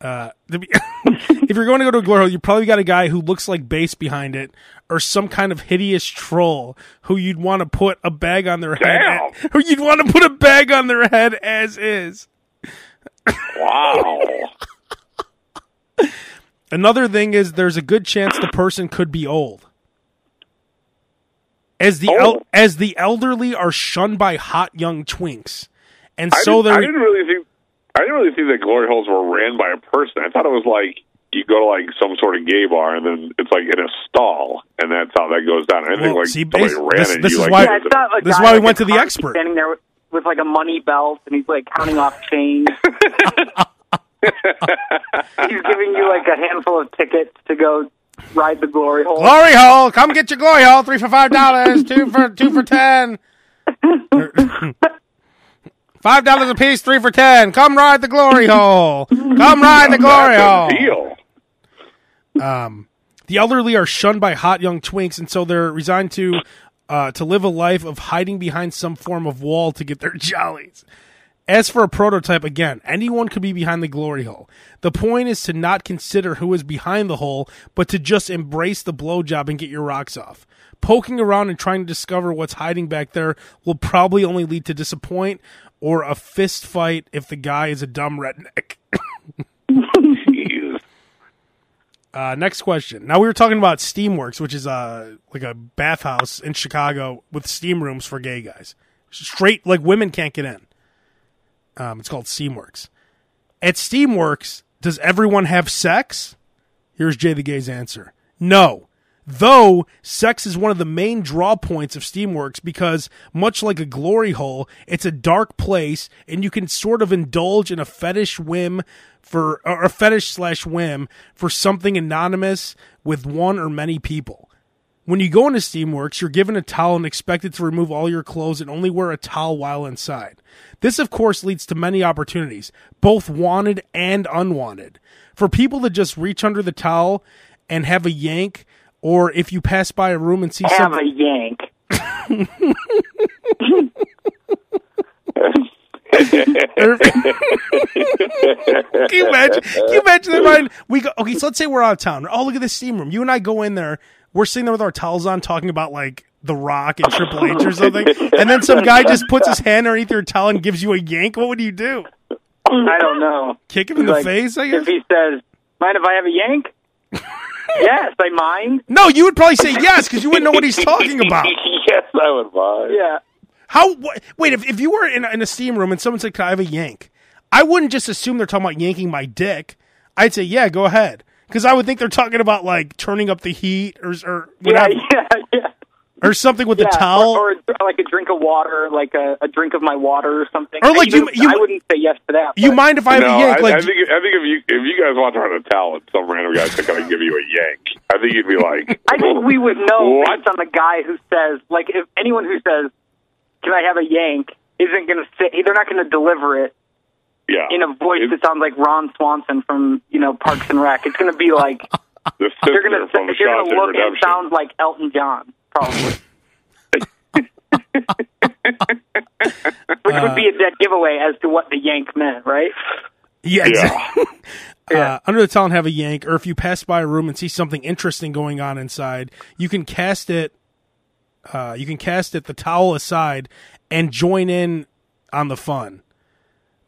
to uh, be- (laughs) if you're going to go to a glory hole, you probably got a guy who looks like Bass behind it, or some kind of hideous troll who you'd want to put a bag on their head, Damn. who you'd want to put a bag on their head as is. Wow. (laughs) Another thing is, there's a good chance the person could be old. As the el- Oh. as the elderly are shunned by hot young twinks, and I so didn't, I didn't really think I didn't really think that glory holes were ran by a person. I thought it was like you go to like some sort of gay bar and then it's like in a stall and that's how that goes down. I didn't Well, think like see, somebody ran this- it. this you, is like, why- Yeah, it's This is why we like went to the expert. standing there with, with like a money belt, and he's like counting off change. (laughs) (laughs) (laughs) he's giving you like a handful of tickets to go ride the glory hole. glory hole. Come get your glory hole. Three for five dollars. two for two for ten. (laughs) Five dollars a piece. Three for ten. Come ride the glory hole. Come ride the glory hole. deal. The elderly are shunned by hot young twinks, and so they're resigned to uh, to live a life of hiding behind some form of wall to get their (laughs) jollies. As for a prototype, again, anyone could be behind the glory hole. The point is to not consider who is behind the hole, but to just embrace the blowjob and get your rocks off. Poking around and trying to discover what's hiding back there will probably only lead to disappoint or a fist fight if the guy is a dumb redneck. (coughs) Uh, next question. Now we were talking about Steamworks, which is uh like a bathhouse in Chicago with steam rooms for gay guys. Straight like women can't get in. Um, it's called Steamworks. At Steamworks, does everyone have sex? Here's Jay the Gay's answer. No. Though sex is one of the main draw points of Steamworks because, much like a glory hole, it's a dark place and you can sort of indulge in a fetish whim for, or a fetish slash whim for something anonymous with one or many people. When you go into Steamworks, you're given a towel and expected to remove all your clothes and only wear a towel while inside. This, of course, leads to many opportunities, both wanted and unwanted. For people to just reach under the towel and have a yank, or if you pass by a room and see something. Have a yank. (laughs) can you imagine? Can you imagine that, Ryan? We go okay. So let's say we're out of town. Oh, look at this steam room. You and I go in there. We're sitting there with our towels on, talking about like The Rock and Triple H or (laughs) something, and then some guy just puts his hand underneath your towel and gives you a yank. What would you do? I don't know. Kick him in the Like, face? I guess. If he says, "Mind if I have a yank?" (laughs) yes, I mind. No, you would probably say yes because you wouldn't know what he's talking about. (laughs) yes, I would buy. Yeah. How? Wh- wait, if, if you were in a, in a steam room and someone said, "Can I have a yank?" I wouldn't just assume they're talking about yanking my dick. I'd say, "Yeah, go ahead," because I would think they're talking about like turning up the heat or or Yeah, whatever, (laughs) yeah, yeah. or something with yeah. the towel. or, or like a drink of water, like a, a drink of my water or something. Or, like, Even- you- you- I wouldn't say yes to that. you but- mind if I have no, a yank? I, like, I think I think if you if you guys want to run a towel and some random guy guy's going to give you a yank, I think you'd be like, (laughs) I think we would know What? based on the guy who says, like, if anyone who says, "Can I have a yank?" isn't going to say they're not going to deliver it yeah, in a voice It's that sounds like Ron Swanson from you know Parks and Rec. It's going to be like (laughs) the they're going to from they're going to look and Redemption. sound like Elton John, probably. (laughs) (laughs) Which would be a dead giveaway as to what the yank meant, right? yeah, Yeah. Uh, under the towel and have a yank, or if you pass by a room and see something interesting going on inside, you can cast it. Uh, you can cast it the towel aside and join in on the fun.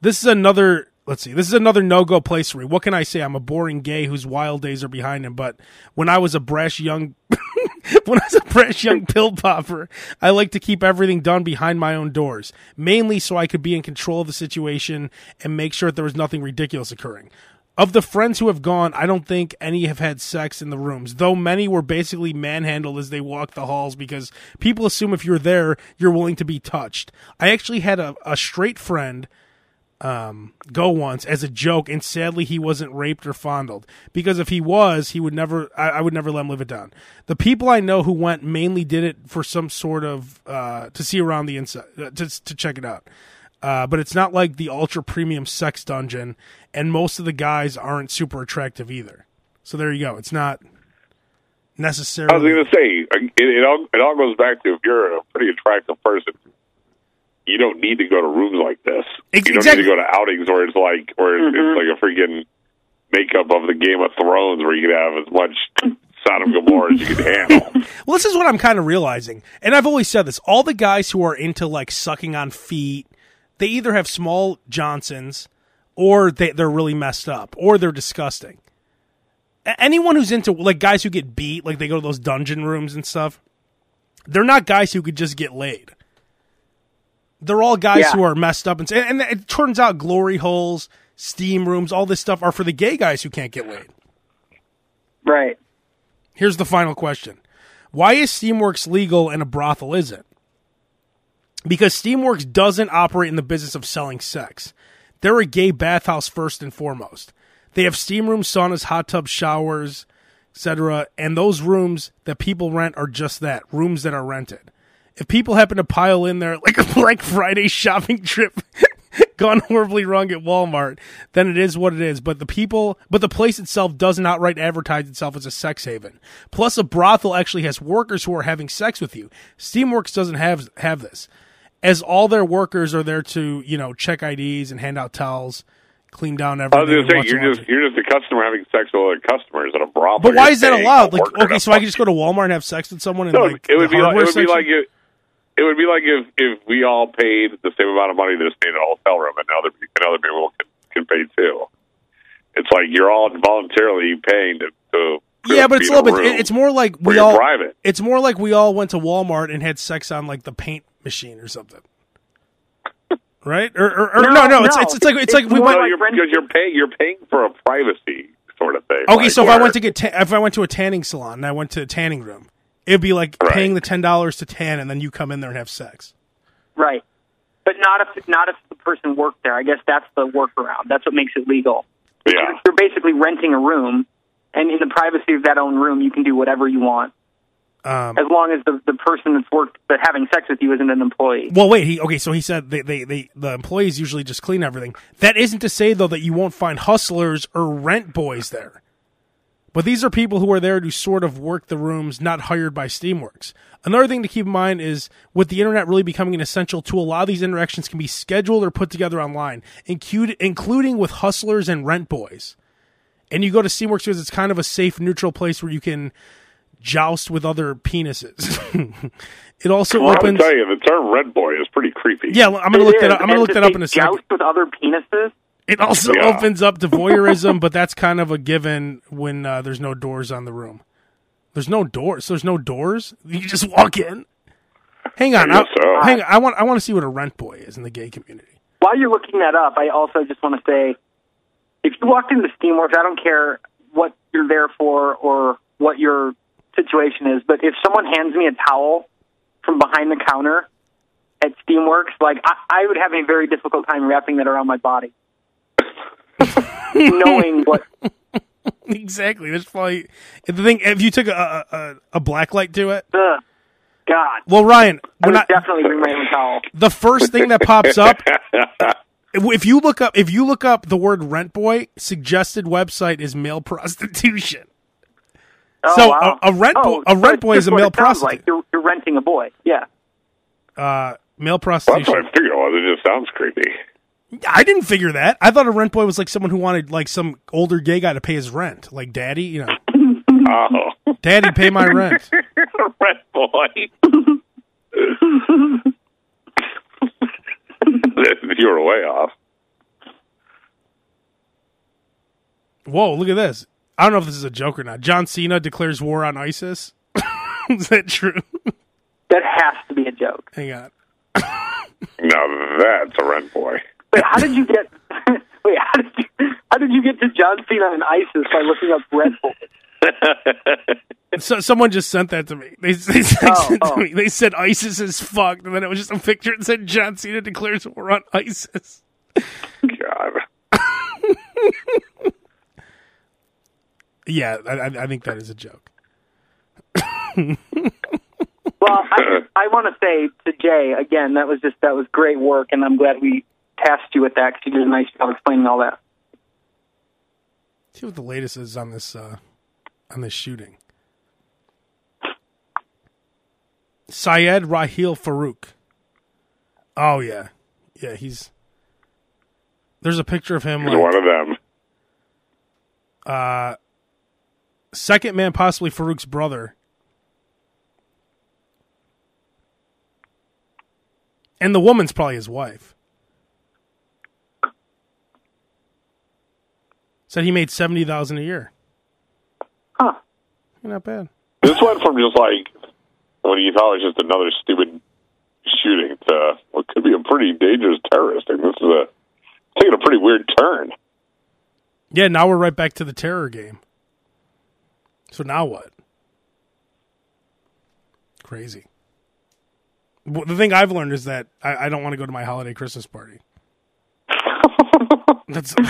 This is another let's see. This is another no go place for me. What can I say? I'm a boring gay whose wild days are behind him. But when I was a brash young, (laughs) when I was a brash young pill popper, I like to keep everything done behind my own doors, mainly so I could be in control of the situation and make sure that there was nothing ridiculous occurring. Of the friends who have gone, I don't think any have had sex in the rooms, though many were basically manhandled as they walked the halls because people assume if you're there, you're willing to be touched. I actually had a, a straight friend um, go once as a joke, and sadly he wasn't raped or fondled because if he was, he would never. I, I would never let him live it down. The people I know who went mainly did it for some sort of uh, to see around the inside uh, to to check it out. Uh, but it's not like the ultra premium sex dungeon, and most of the guys aren't super attractive either. So there you go. It's not necessarily. I was going to say uh, it, it all it all goes back to if you're a pretty attractive person, you don't need to go to rooms like this. Ex- you don't need to go to outings where it's like where it's, it's mm-hmm. like a freaking makeup of the Game of Thrones where you can have as much Sodom Gomorrah as you can handle. (laughs) Well, this is what I'm kind of realizing, and I've always said this: all the guys who are into like sucking on feet, they either have small Johnsons, or they they're really messed up, or they're disgusting. Anyone who's into like guys who get beat, like they go to those dungeon rooms and stuff, they're not guys who could just get laid. They're all guys Yeah. who are messed up, and, and it turns out glory holes, steam rooms, all this stuff are for the gay guys who can't get laid. Right. Here's the final question. Why is Steamworks legal and a brothel isn't? Because Steamworks doesn't operate in the business of selling sex. They're a gay bathhouse first and foremost. They have steam rooms, saunas, hot tubs, showers, etc. And those rooms that people rent are just that rooms that are rented. If people happen to pile in there (laughs) like a Black Friday shopping trip (laughs) gone horribly wrong at Walmart, then it is what it is. But the people, but the place itself doesn't outright advertise itself as a sex haven. Plus, a brothel actually has workers who are having sex with you. Steamworks doesn't have have this, as all their workers are there to you know check IDs and hand out towels, clean down I everything. was going to say you're just you're just a customer having sex with other customers at a brothel. But why is that allowed? Like, okay, so I can just go to Walmart and have sex with someone and No, like it would be like it would be like it would be like if if we all paid the same amount of money to stay in a hotel room, and other and other people can, can pay too. It's like you're all voluntarily paying to. to yeah, but it's a little bit. It's more like we all. private. It's more like we all went to Walmart and had sex on like the paint machine or something. (laughs) Right? Or, or, or no, No, no, it's, no. it's it's like it's It's like we went. No, like you're, because you're paying you're paying for a privacy sort of thing. Okay, like so if I went to get ta- if I went to a tanning salon and I went to a tanning room, it'd be like Right. paying the ten dollars to tan and then you come in there and have sex. Right. But not if not if the person worked there. I guess that's the workaround. That's what makes it legal. yeah, You're basically renting a room, and in the privacy of that own room, you can do whatever you want, Um, as long as the the person that's worked that having sex with you isn't an employee. Well, wait. He okay. So he said they, they, they the employees usually just clean everything. That isn't to say though that you won't find hustlers or rent boys there. But these are people who are there to sort of work the rooms, not hired by Steamworks. Another thing to keep in mind is with the internet really becoming an essential tool, a lot of these interactions can be scheduled or put together online, including with hustlers and rent boys. And you go to Steamworks because it's kind of a safe, neutral place where you can joust with other penises. (laughs) it also well, opens. tell you the term "rent boy" is pretty creepy. Yeah, I'm gonna It look is, that up. I'm gonna and look that up in a second. Joust with other penises. It also Yeah. opens up to voyeurism, but that's kind of a given when uh, there's no doors on the room. There's no doors. There's no doors. You just walk in. Hang on, I I, so. hang on. I want I want to see what a rent boy is in the gay community. While you're looking that up, I also just want to say, if you walked into Steamworks, I don't care what you're there for or what your situation is, but if someone hands me a towel from behind the counter at Steamworks, like I, I would have a very difficult time wrapping that around my body, (laughs) knowing what. (laughs) exactly. That's probably the thing. If you took a a, a black light to it, Ugh, God, well, Ryan, I we're would not. definitely bring my own towel. The first thing that pops up (laughs) if you look up if you look up the word rent boy, suggested website is male prostitution. Oh, So, wow. a- a rent Oh, boy- a so rent it's boy is just a what male it sounds prostitute. Like. You're, you're renting a boy. Yeah. Uh, male Well, that's prostitution. what I figured it. It just sounds creepy. I didn't figure that. I thought a rent boy was like someone who wanted like some older gay guy to pay his rent, like daddy. You know, Oh, daddy, pay my rent. (laughs) rent boy. (laughs) you were way off. Whoa, look at this. I don't know if this is a joke or not. John Cena declares war on ISIS. (laughs) is that true? That has to be a joke. Hang on. Now that's a rent boy. Wait, how did you get? (laughs) wait, how did you? How did you get to John Cena and ISIS by looking up Red Bull? (laughs) So someone just sent that to me. They, they, (laughs) Oh, oh. to me. They said ISIS is fucked, and then it was just a picture that said John Cena declares war on ISIS. God. Yeah, I, I I think that is a joke. Well, I, I want to say to Jay again, that was just that was great work, and I'm glad we tasked you with that because you did a nice job explaining all that. See what the latest is on this uh, on this shooting. Syed Rahil Farook. Oh yeah, yeah. He's there's a picture of him He's like one of them. uh, second man, possibly Farook's brother. And the woman's probably his wife. Said he made seventy thousand a year. Huh? Not bad. This went from just like when you thought it was just another stupid shooting to what could be a pretty dangerous terrorist thing. This is a taking a pretty weird turn. Yeah, now we're right back to the terror game. So now what? Crazy. Well, the thing I've learned is that I, I don't want to go to my holiday Christmas party. (laughs) That's. (laughs)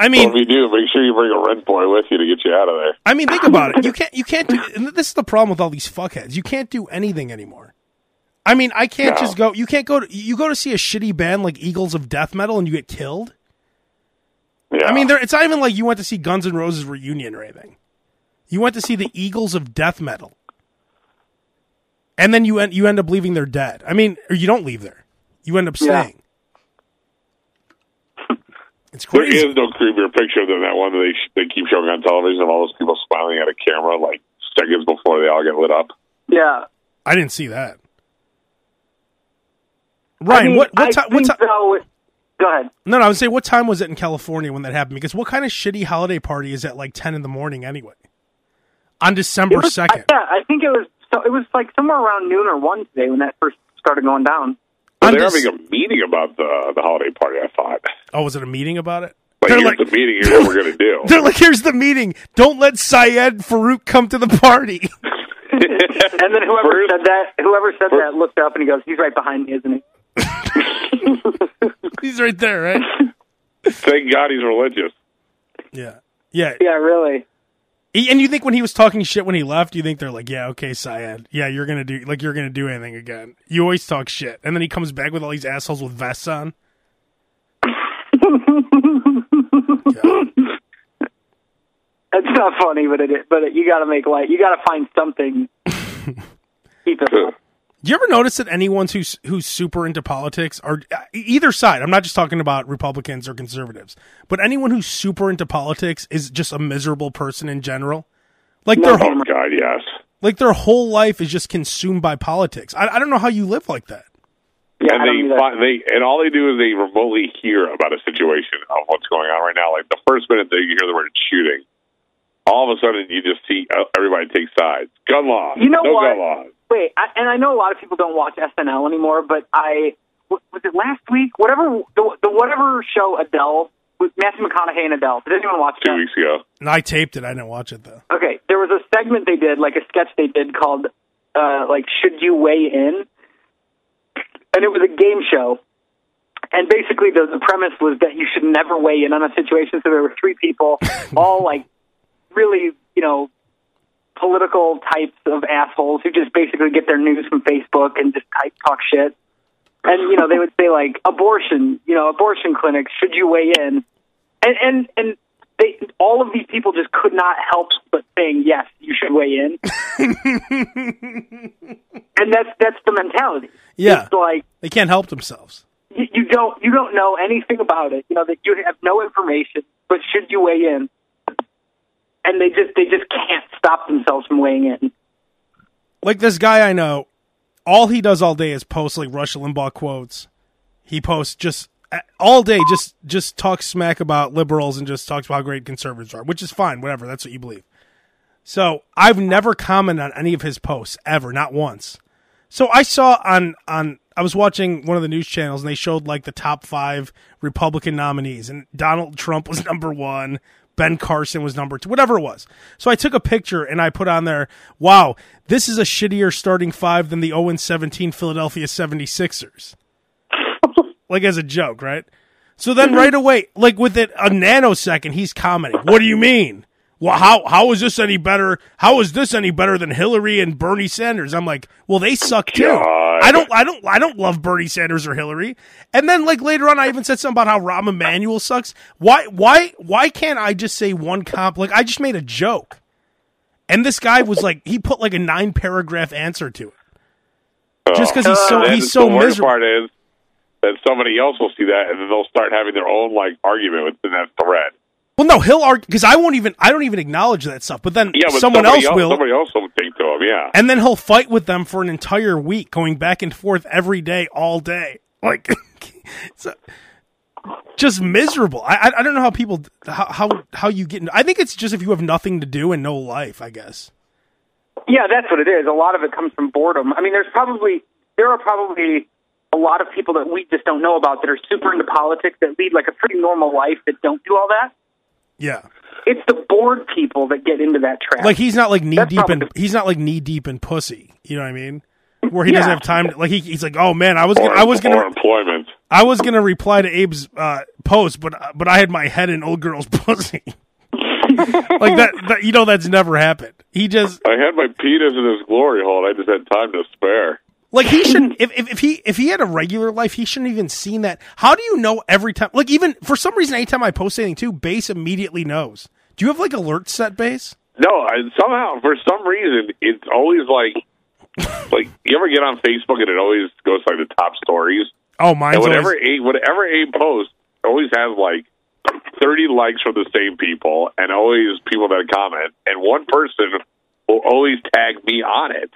I Well, mean, if you do, make sure you bring a rent boy with you to get you out of there. I mean, think about it. You (laughs) can't. You can't do. And this is the problem with all these fuckheads. You can't do anything anymore. I mean, I can't No. just go. You can't go. To, you go to see a shitty band like Eagles of Death Metal and you get killed. Yeah. I mean, it's not even like you went to see Guns N' Roses reunion or anything. You went to see the Eagles of death metal, and then you end you end up leaving there dead. I mean, or you don't leave there. You end up Yeah. Staying. It's crazy. is no creepier picture than that one that they they keep showing on television of all those people smiling at a camera like seconds before they all get lit up. Yeah. I didn't see that. I Ryan, mean, what what I time? What time? though. Go ahead. No, no, I would say what time was it in California when that happened? Because what kind of shitty holiday party is at like ten in the morning anyway? On December was- second. I, yeah, I think it was. So it was like somewhere around noon or one today when that first started going down. On They're Dec- having a meeting about the the holiday party. I thought. oh, was it a meeting about it? Like, They're here's like- the meeting. Here's what we're gonna do. (laughs) They're like, here's the meeting. Don't let Syed Farook come to the party. (laughs) And then whoever First- said that, whoever said that, looked up and he goes, "He's right behind me, isn't he?" (laughs) He's right there, right? Thank God he's religious. Yeah. Yeah. Yeah, really. He- And you think when he was talking shit when he left, you think they're like, yeah, okay, Syed. Yeah, you're going to do, like, you're to do anything again. You always talk shit. And then he comes back with all these assholes with vests on. (laughs) It's not funny, but it. But it, you got to make light. You got to find something. (laughs) Keep it up. Do you ever notice that anyone who's who's super into politics, or uh, either side, I'm not just talking about Republicans or conservatives, but anyone who's super into politics is just a miserable person in general. Like their Oh whole, God, yes. like their whole life is just consumed by politics. I, I don't know how you live like that. Yeah, and they, they and all they do is they remotely hear about a situation of what's going on right now. Like the first minute that you hear the word shooting, all of a sudden you just see uh, everybody take sides. Gun laws. You know no what? gun laws. Wait, I, and I know a lot of people don't watch SNL anymore, but I wa- was it last week? Whatever the, the whatever show Adele with Matthew McConaughey and Adele. Did anyone watch that? Two that? weeks ago. And I taped it. I didn't watch it though. Okay, there was a segment they did, like a sketch they did called uh, like "Should You Weigh In," and it was a game show. And basically, the, the premise was that you should never weigh in on a situation. So there were three people, (laughs) all like really, you know, political types of assholes who just basically get their news from Facebook and just type talk shit. And you know, they would say like abortion, you know, abortion clinics. Should you weigh in? And and and they all of these people just could not help but saying yes, you should weigh in. (laughs) and that's that's the mentality. Yeah. It's like They can't help themselves. you, you don't you don't know anything about it. You know that you have no information, but should you weigh in? And they just they just can't stop themselves from weighing in. Like this guy I know, all he does all day is post like Rush Limbaugh quotes. He posts just all day just just talks smack about liberals and just talks about how great conservatives are, which is fine, whatever. That's what you believe. So I've never commented on any of his posts ever, not once. So I saw on on I was watching one of the news channels and they showed like the top five Republican nominees and Donald Trump was (laughs) number one, Ben Carson was number two, whatever it was. So I took a picture and I put on there, wow, this is a shittier starting five than the 0 17 Philadelphia 76ers. like as a joke, right? So then mm-hmm. right away, like within a nanosecond, he's commenting, what do you mean? Well, how how is this any better? How is this any better than Hillary and Bernie Sanders? I'm like, well, they suck too. God. I don't, I don't, I don't love Bernie Sanders or Hillary. And then like later on, I even said something about how Rahm Emanuel sucks. Why, why, why can't I just say one comp? Like I just made a joke, and this guy was like, he put like a nine paragraph answer to it, oh, just because he's so he's so the worst miserable. part is that somebody else will see that and then they'll start having their own like argument within that thread. Well, no, he'll argue because I won't even, I don't even acknowge that stuff. But then Yeah, but someone somebody else will. Somebody else will think to him. Yeah. and then he'll fight with them for an entire week, going back and forth every day, all day. (laughs) Like, it's a- just miserable. I, I I don't know how people how how how you get. Into, I think it's just if you have nothing to do and no life. I guess. Yeah, that's what it is. A lot of it comes from boredom. I mean, there's probably there are probably a lot of people that we just don't know about that are super into politics that lead like a pretty normal life that don't do all that. Yeah, It's the bored people that get into that trap. like he's not like knee That's deep in probably- he's not like knee deep in pussy. You know what I mean? Where he doesn't have time. To, like he, he's like, oh man, I was gonna, I was gonna employment. I was gonna reply to Abe's uh, post, but but I had my head in old girl's (laughs) pussy. (laughs) like that, that, you know, that's never happened. He just I had my penis in his glory hole. I just had time to spare. Like he (laughs) shouldn't if, if if he if he had a regular life, he shouldn't even seen that. How do you know every time? Like even for some reason, anytime I post anything too, Bass immediately knows. Do you have like alerts set Bass? No, I, somehow for some reason it's always like (laughs) like you ever get on Facebook and it always goes like the top stories. Oh, my! Whatever always, Abe, whatever Abe post always has like thirty likes from the same people, and always people that comment, and one person will always tag me on it.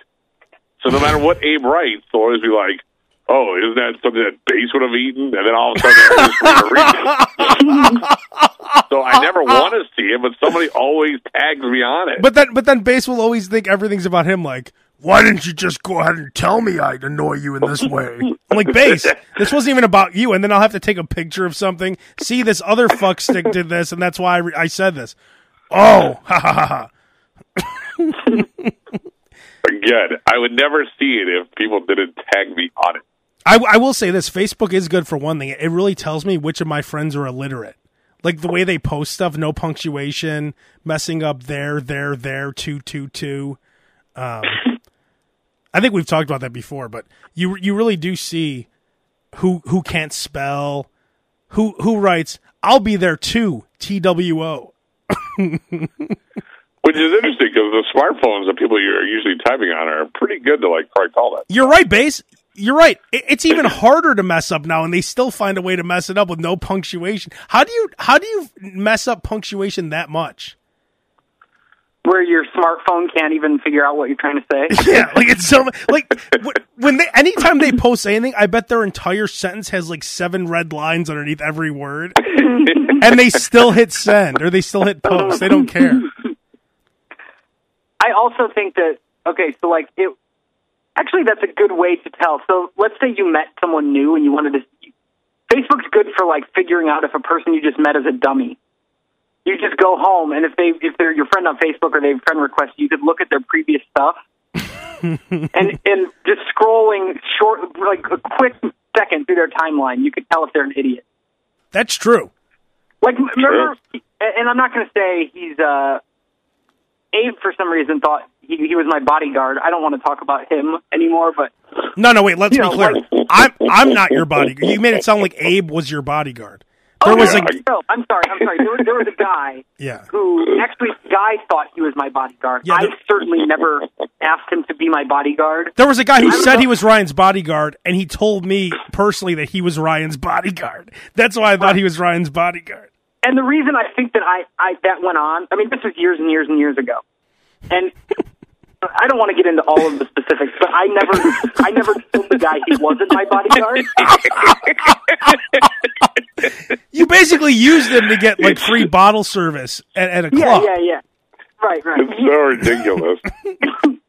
So no matter what Abe writes, they'll always be like, "Oh, isn't that something that Bass would have eaten?" And then all of a sudden, (laughs) so I never want to see it, but somebody always tags me on it. but then but then Bass will always think everything's about him. Like, why didn't you just go ahead and tell me I'd annoy you in this way? I'm like, Bass, this wasn't even about you. And then I'll have to take a picture of something. See, this other fuck stick did this, and that's why I, re- I said this. Oh, ha ha ha ha. (laughs) Again, I would never see it if people didn't tag me on it. I, I will say this: Facebook is good for one thing. It really tells me which of my friends are illiterate. Like the way they post stuff, no punctuation, messing up there, there, there, two, two, two. Um, I think we've talked about that before, but you you really do see who who can't spell, who who writes. I'll be there too. T W O. (laughs) Which is interesting because the smartphones that people are usually typing on are pretty good to like correct all that. You're right, Bass. You're right. It's even (laughs) harder to mess up now, and they still find a way to mess it up with no punctuation. How do you how do you mess up punctuation that much? where your smartphone can't even figure out what you're trying to say. (laughs) Yeah, like it's so like when they anytime they post anything, I bet their entire sentence has like seven red lines underneath every word, (laughs) and they still hit send or they still hit post. They don't care. I also think that okay, so like it actually that's a good way to tell. So let's say you met someone new and you wanted to Facebook's good for like figuring out if a person you just met is a dummy. You just go home and if they if they're your friend on Facebook or they have friend request, you could look at their previous stuff. (laughs) and and just scrolling short like a quick second through their timeline, you could tell if they're an idiot. That's true. Like m- remember, and I'm not going to say he's uh, Abe for some reason thought he, he was my bodyguard. I don't want to talk about him anymore, but No, no, wait. Let's be know, clear. like- I'm I'm not your bodyguard. You made it sound like Abe was your bodyguard. Oh, there was yeah, like I- no, I'm sorry, I'm sorry. There was, there was a guy (laughs) yeah. who actually the Guy thought he was my bodyguard. Yeah, I certainly never asked him to be my bodyguard. There was a guy who said he was Ryan's bodyguard, and he told me personally that he was Ryan's (laughs) bodyguard. That's why I thought he was Ryan's bodyguard. And the reason I think that I, I that went on, I mean, this was years and years and years ago, and (laughs) I don't want to get into all of the specifics, but I never, I never told the guy he wasn't my bodyguard. (laughs) You basically used him to get like free bottle service at, at a Yeah, club. yeah, yeah. Right, right. It's so ridiculous. (laughs)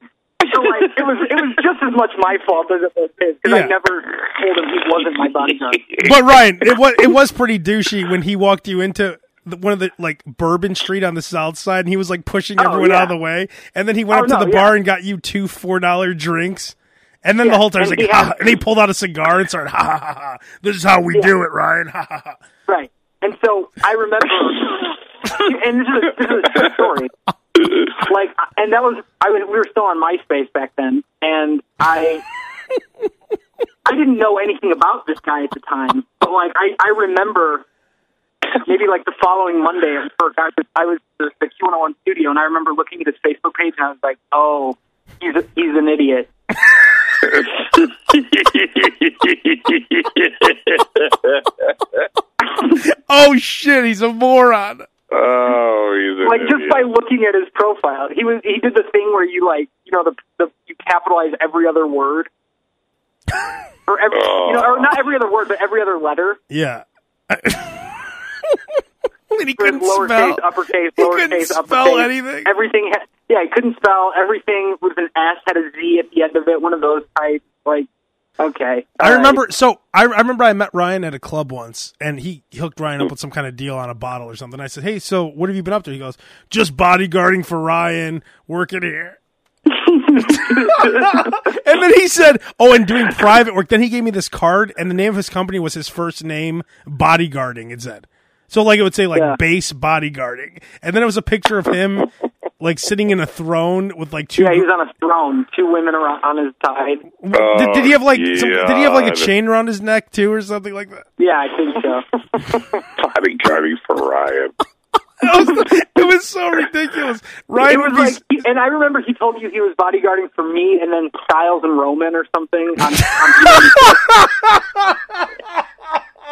So like, it was, it was just as much my fault as it was his because Yeah. I never told him he wasn't my bodyguard. (laughs) But Ryan, it was it was pretty douchey when he walked you into one of the like Bourbon Street on the south side, and he was like pushing Oh, everyone yeah. out of the way, and then he went Oh, up to no, the yeah. bar and got you two four dollar drinks. And then the whole time he's like, he ha, had- and he pulled out a cigar and started, ha ha ha ha. This is how we do it, Ryan. (laughs) Ha ha ha. Right. And so I remember, and this is, this is a true story. (laughs) (laughs) Like, and that was I was we were still on MySpace back then, and I I didn't know anything about this guy at the time, but like I I remember maybe like the following Monday I was I was at the Q101 studio, and I remember looking at his Facebook page, and I was like, oh, he's a, he's an idiot. (laughs) Oh shit, he's a moron. Oh, like just by looking at his profile, he was he did the thing where you like you know the the you capitalize every other word, (laughs) or every you know or not oh. every other word, but every other letter. Yeah. (laughs) and he couldn't lowercase, spell. uppercase, He lowercase, couldn't uppercase. spell anything. Everything. Ha- yeah, he couldn't spell everything with an S had a Z at the end of it. One of those types. Like, okay. I all right. remember. So I, I remember I met Ryan at a club once, and he hooked Ryan up hmm. with some kind of deal on a bottle or something. I said, "Hey, so what have you been up to?" He goes, "Just bodyguarding for Ryan, working here." (laughs) and then he said, "Oh, and doing private work." Then he gave me this card, and the name of his company was his first name, Bodyguarding. It said, so like it would say like Yeah. base bodyguarding, and then it was a picture of him like sitting in a throne with like two. Yeah, he was on a throne, two women around on his side. did, did he have like oh, some, did he have like a chain around his neck too, or something like that? Yeah, I think so. (laughs) bodyguarding for Ryan. (laughs) It was, it was so ridiculous. Ryan It would was be, like, he- and I remember he told you he was bodyguarding for me, and then Styles and Roman or something. On, on (laughs)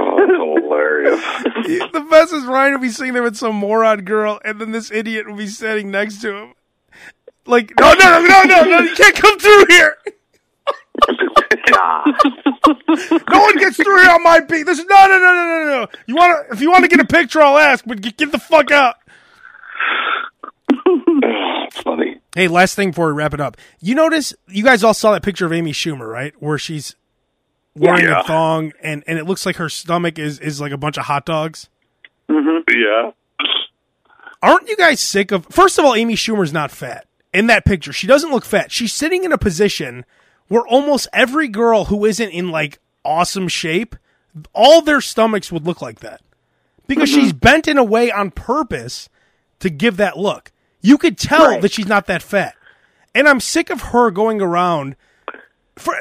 Oh, hilarious. (laughs) the best is Ryan would be sitting there with some moron girl, and then this idiot would be standing next to him. Like, no, no, no, no, no, no, you can't come through here. (laughs) No one gets through here on my beat. This is no, no, no, no, no, no. You want to? If you want to get a picture, I'll ask. But get, get the fuck out. Funny. Hey, last thing before we wrap it up. You notice you guys all saw that picture of Amy Schumer, right? Where she's Oh, wearing Yeah. a thong, and and it looks like her stomach is is like a bunch of hot dogs. Mm-hmm. Yeah. Aren't you guys sick of? First of all, Amy Schumer's not fat in that picture. She doesn't look fat. She's sitting in a position where almost every girl who isn't in like awesome shape, all their stomachs would look like that because mm-hmm. she's bent in a way on purpose to give that look. You could tell Right. that she's not that fat, and I'm sick of her going around for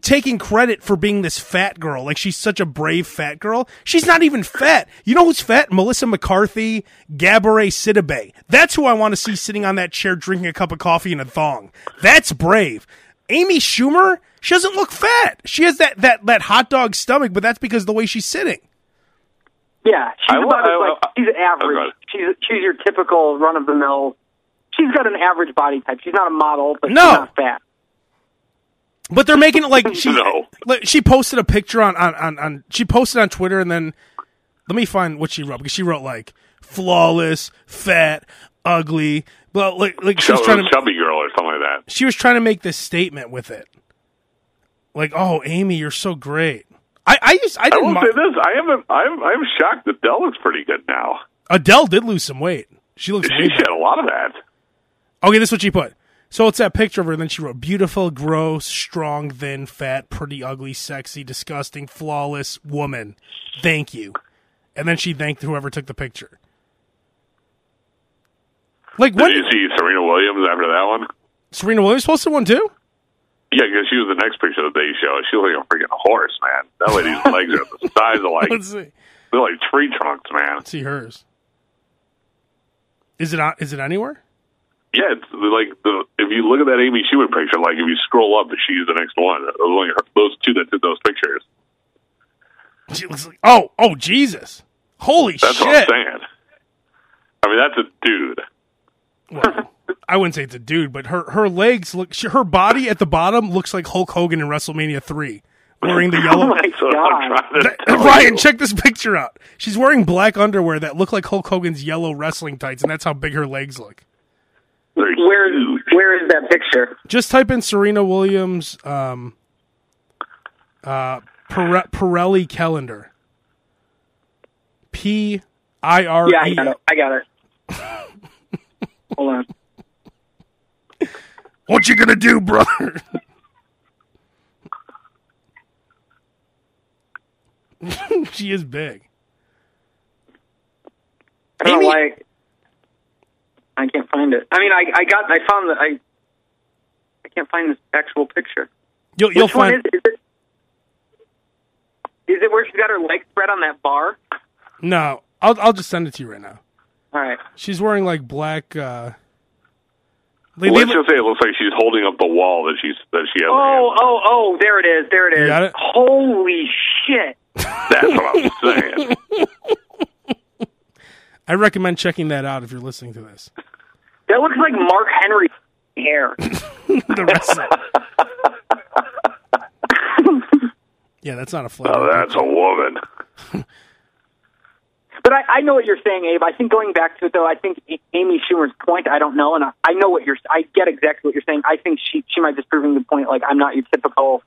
taking credit for being this fat girl. Like she's such a brave fat girl. She's not even fat. You know who's fat? Melissa McCarthy, Gabourey Sidibe. That's who I want to see sitting on that chair drinking a cup of coffee in a thong. That's brave. Amy Schumer, she doesn't look fat. She has that that that hot dog stomach, but that's because of the way she's sitting. Yeah, she's I- about I- as like I- she's oh, average. She's she's your typical run of the mill. She's got an average body type. She's not a model, but No. she's not fat. But they're making it like (laughs) she No. like she posted a picture on, on, on, on she posted on Twitter and then let me find what she wrote because she wrote like flawless, fat, ugly, but like like she was trying to chubby girl or something like that. she was trying to make this statement with it. Like, oh, Amy, you're so great. I I just I I will mi- say this: I am I'm I'm shocked that Dell looks pretty good now. Adele did lose some weight. She looks She had a lot of that. Okay, this is what she put. So it's that picture of her, and then she wrote beautiful, gross, strong, thin, fat, pretty, ugly, sexy, disgusting, flawless woman. Thank you. And then she thanked whoever took the picture. Like what? Did you see Serena Williams after that one? Serena Williams posted one too? Yeah, because she was the next picture of the day show. She looked like a freaking horse, man. That lady's (laughs) legs are the size of like Let's see. they're like tree trunks, man. Let's see hers. Is it on, is it anywhere? Yeah, it's like the if you look at that Amy Schumer picture, like if you scroll up, she's the next one. Those, only her, those two that took those pictures. She looks like oh oh Jesus! Holy That's shit! what I'm saying. I mean, that's a dude. Well, I wouldn't say it's a dude, but her her legs look, she, her body at the bottom looks like Hulk Hogan in WrestleMania three, wearing the (laughs) Oh yellow. my god! That- Ryan, you. check this picture out. She's wearing black underwear that look like Hulk Hogan's yellow wrestling tights, and that's how big her legs look. Where where is that picture? Just type in Serena Williams, um, uh, Pire- Pirelli calendar. P I R Yeah, I E. got it. I got it. (laughs) Hold on. What you gonna do, brother? (laughs) she is big. I don't Amy- why. I can't find it. I mean, I I got I found that I I can't find this actual picture. You'll you'll Which one find is, is it? Is it where she's got her legs spread on that bar? no. I'll I'll just send it to you right now. All right. She's wearing like black. uh they- they Let's just say it looks like she's holding up the wall that she's that she has. Oh, oh, oh! There it is. There it is. got it? Holy shit! That's what I'm saying. (laughs) I recommend checking that out if you're listening to this. (laughs) That looks like Mark Henry hair. the wrestler. (laughs) yeah, that's not a flag. Oh, that's a woman. (laughs) But I, I know what you're saying, Abe. I think going back to it though, I think Amy Schumer's point. I don't know, and I, I know what you're. I get exactly what you're saying. I think she she might just proving the point. Like I'm not your typical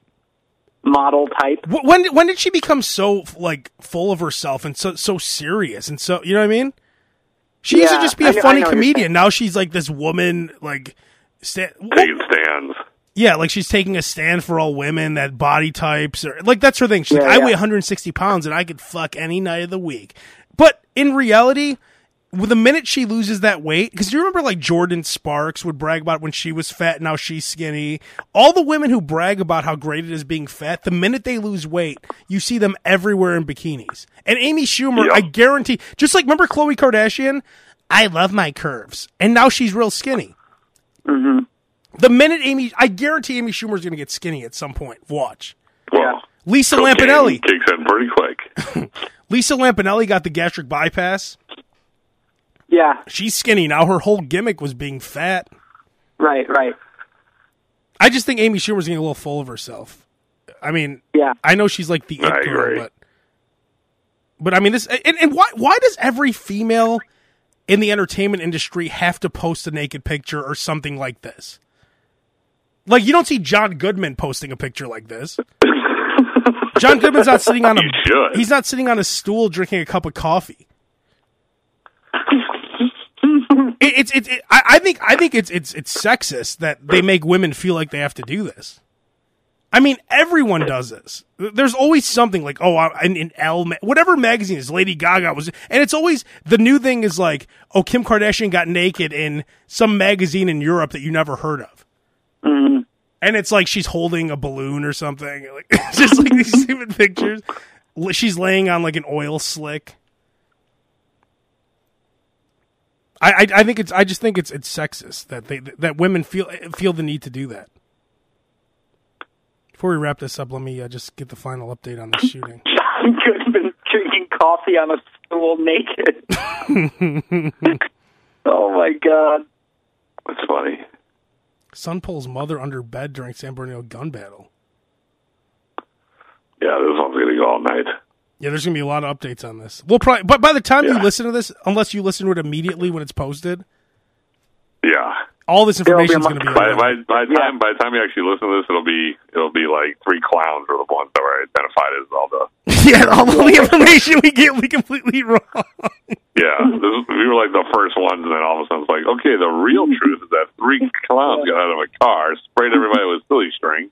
model type. When when did she become so like full of herself and so so serious and so you know what I mean? She used to just be I a know- I funny know what you're comedian. Now she's like this woman, like, sta- Taking stands. yeah, like she's taking a stand for all women that body types or like that's her thing. She's Yeah, like, I yeah. weigh 160 pounds and I could fuck any night of the week. But in reality, with the minute she loses that weight, because you remember like Jordin Sparks would brag about when she was fat, and now she's skinny. All the women who brag about how great it is being fat, the minute they lose weight, you see them everywhere in bikinis. And Amy Schumer, Yep. I guarantee, just like remember Khloe Kardashian, I love my curves, and now she's real skinny. Mm-hmm. The minute Amy, I guarantee Amy Schumer's going to get skinny at some point. Watch. Well, Lisa cocaine Lampanelli. kicks in pretty quick. (laughs) Lisa Lampanelli got the gastric bypass. Yeah. She's skinny now. Her whole gimmick was being fat. Right. Right. I just think Amy Schumer's getting a little full of herself. I mean, Yeah. I know she's like the I it girl, agree. but but I mean this and, and why why does every female in the entertainment industry have to post a naked picture or something like this? Like you don't see John Goodman posting a picture like this. (laughs) John Goodman's not sitting on a He he's not sitting on a stool drinking a cup of coffee. It, it's it's it, I, I think I think it's it's it's sexist that they make women feel like they have to do this. I mean, everyone does this. There's always something like, oh, in, in ma- whatever magazine is, Lady Gaga was, and it's always the new thing is like, oh, Kim Kardashian got naked in some magazine in Europe that you never heard of, mm-hmm. and it's like she's holding a balloon or something, (laughs) like just like these stupid pictures. She's laying on like an oil slick. I, I I think it's I just think it's it's sexist that they that women feel feel the need to do that. Before we wrap this up, let me uh, just get the final update on the (laughs) shooting. John Goodman drinking coffee on a stool naked. (laughs) (laughs) oh my god. That's funny. Son pulls mother under bed during San Bernardino gun battle. Yeah, this one's gonna go all night. Yeah, there's gonna be a lot of updates on this. We'll probably, but by the time you listen to this, unless you listen to it immediately when it's posted, Yeah. all this information is gonna be. By, by, by the Yeah. time by the time you actually listen to this, it'll be it'll be like three clowns are the ones that were identified as all the. (laughs) yeah, all the information we get, we completely wrong. Yeah, this, we were like the first ones, and then all of a sudden it's like, okay, the real (laughs) truth is that three clowns got out of a car, sprayed everybody with silly string.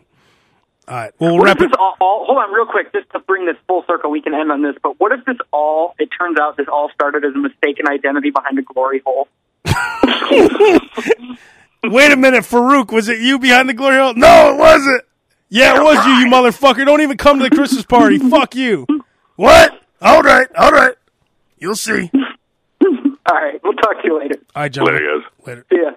(laughs) All right, well, we'll What wrap if it. this all, all? Hold on, real quick, just to bring this full circle. We can end on this, but what if this all? It turns out this all started as a mistaken identity behind a glory hole. (laughs) Wait a minute, Farook, was it you behind the glory hole? No, it wasn't. Yeah, it was you, you motherfucker. Don't even come to the Christmas party. (laughs) Fuck you. What? All right, all right. You'll see. (laughs) All right, we'll talk to you later. All right, John. Later, guys. Later. See ya.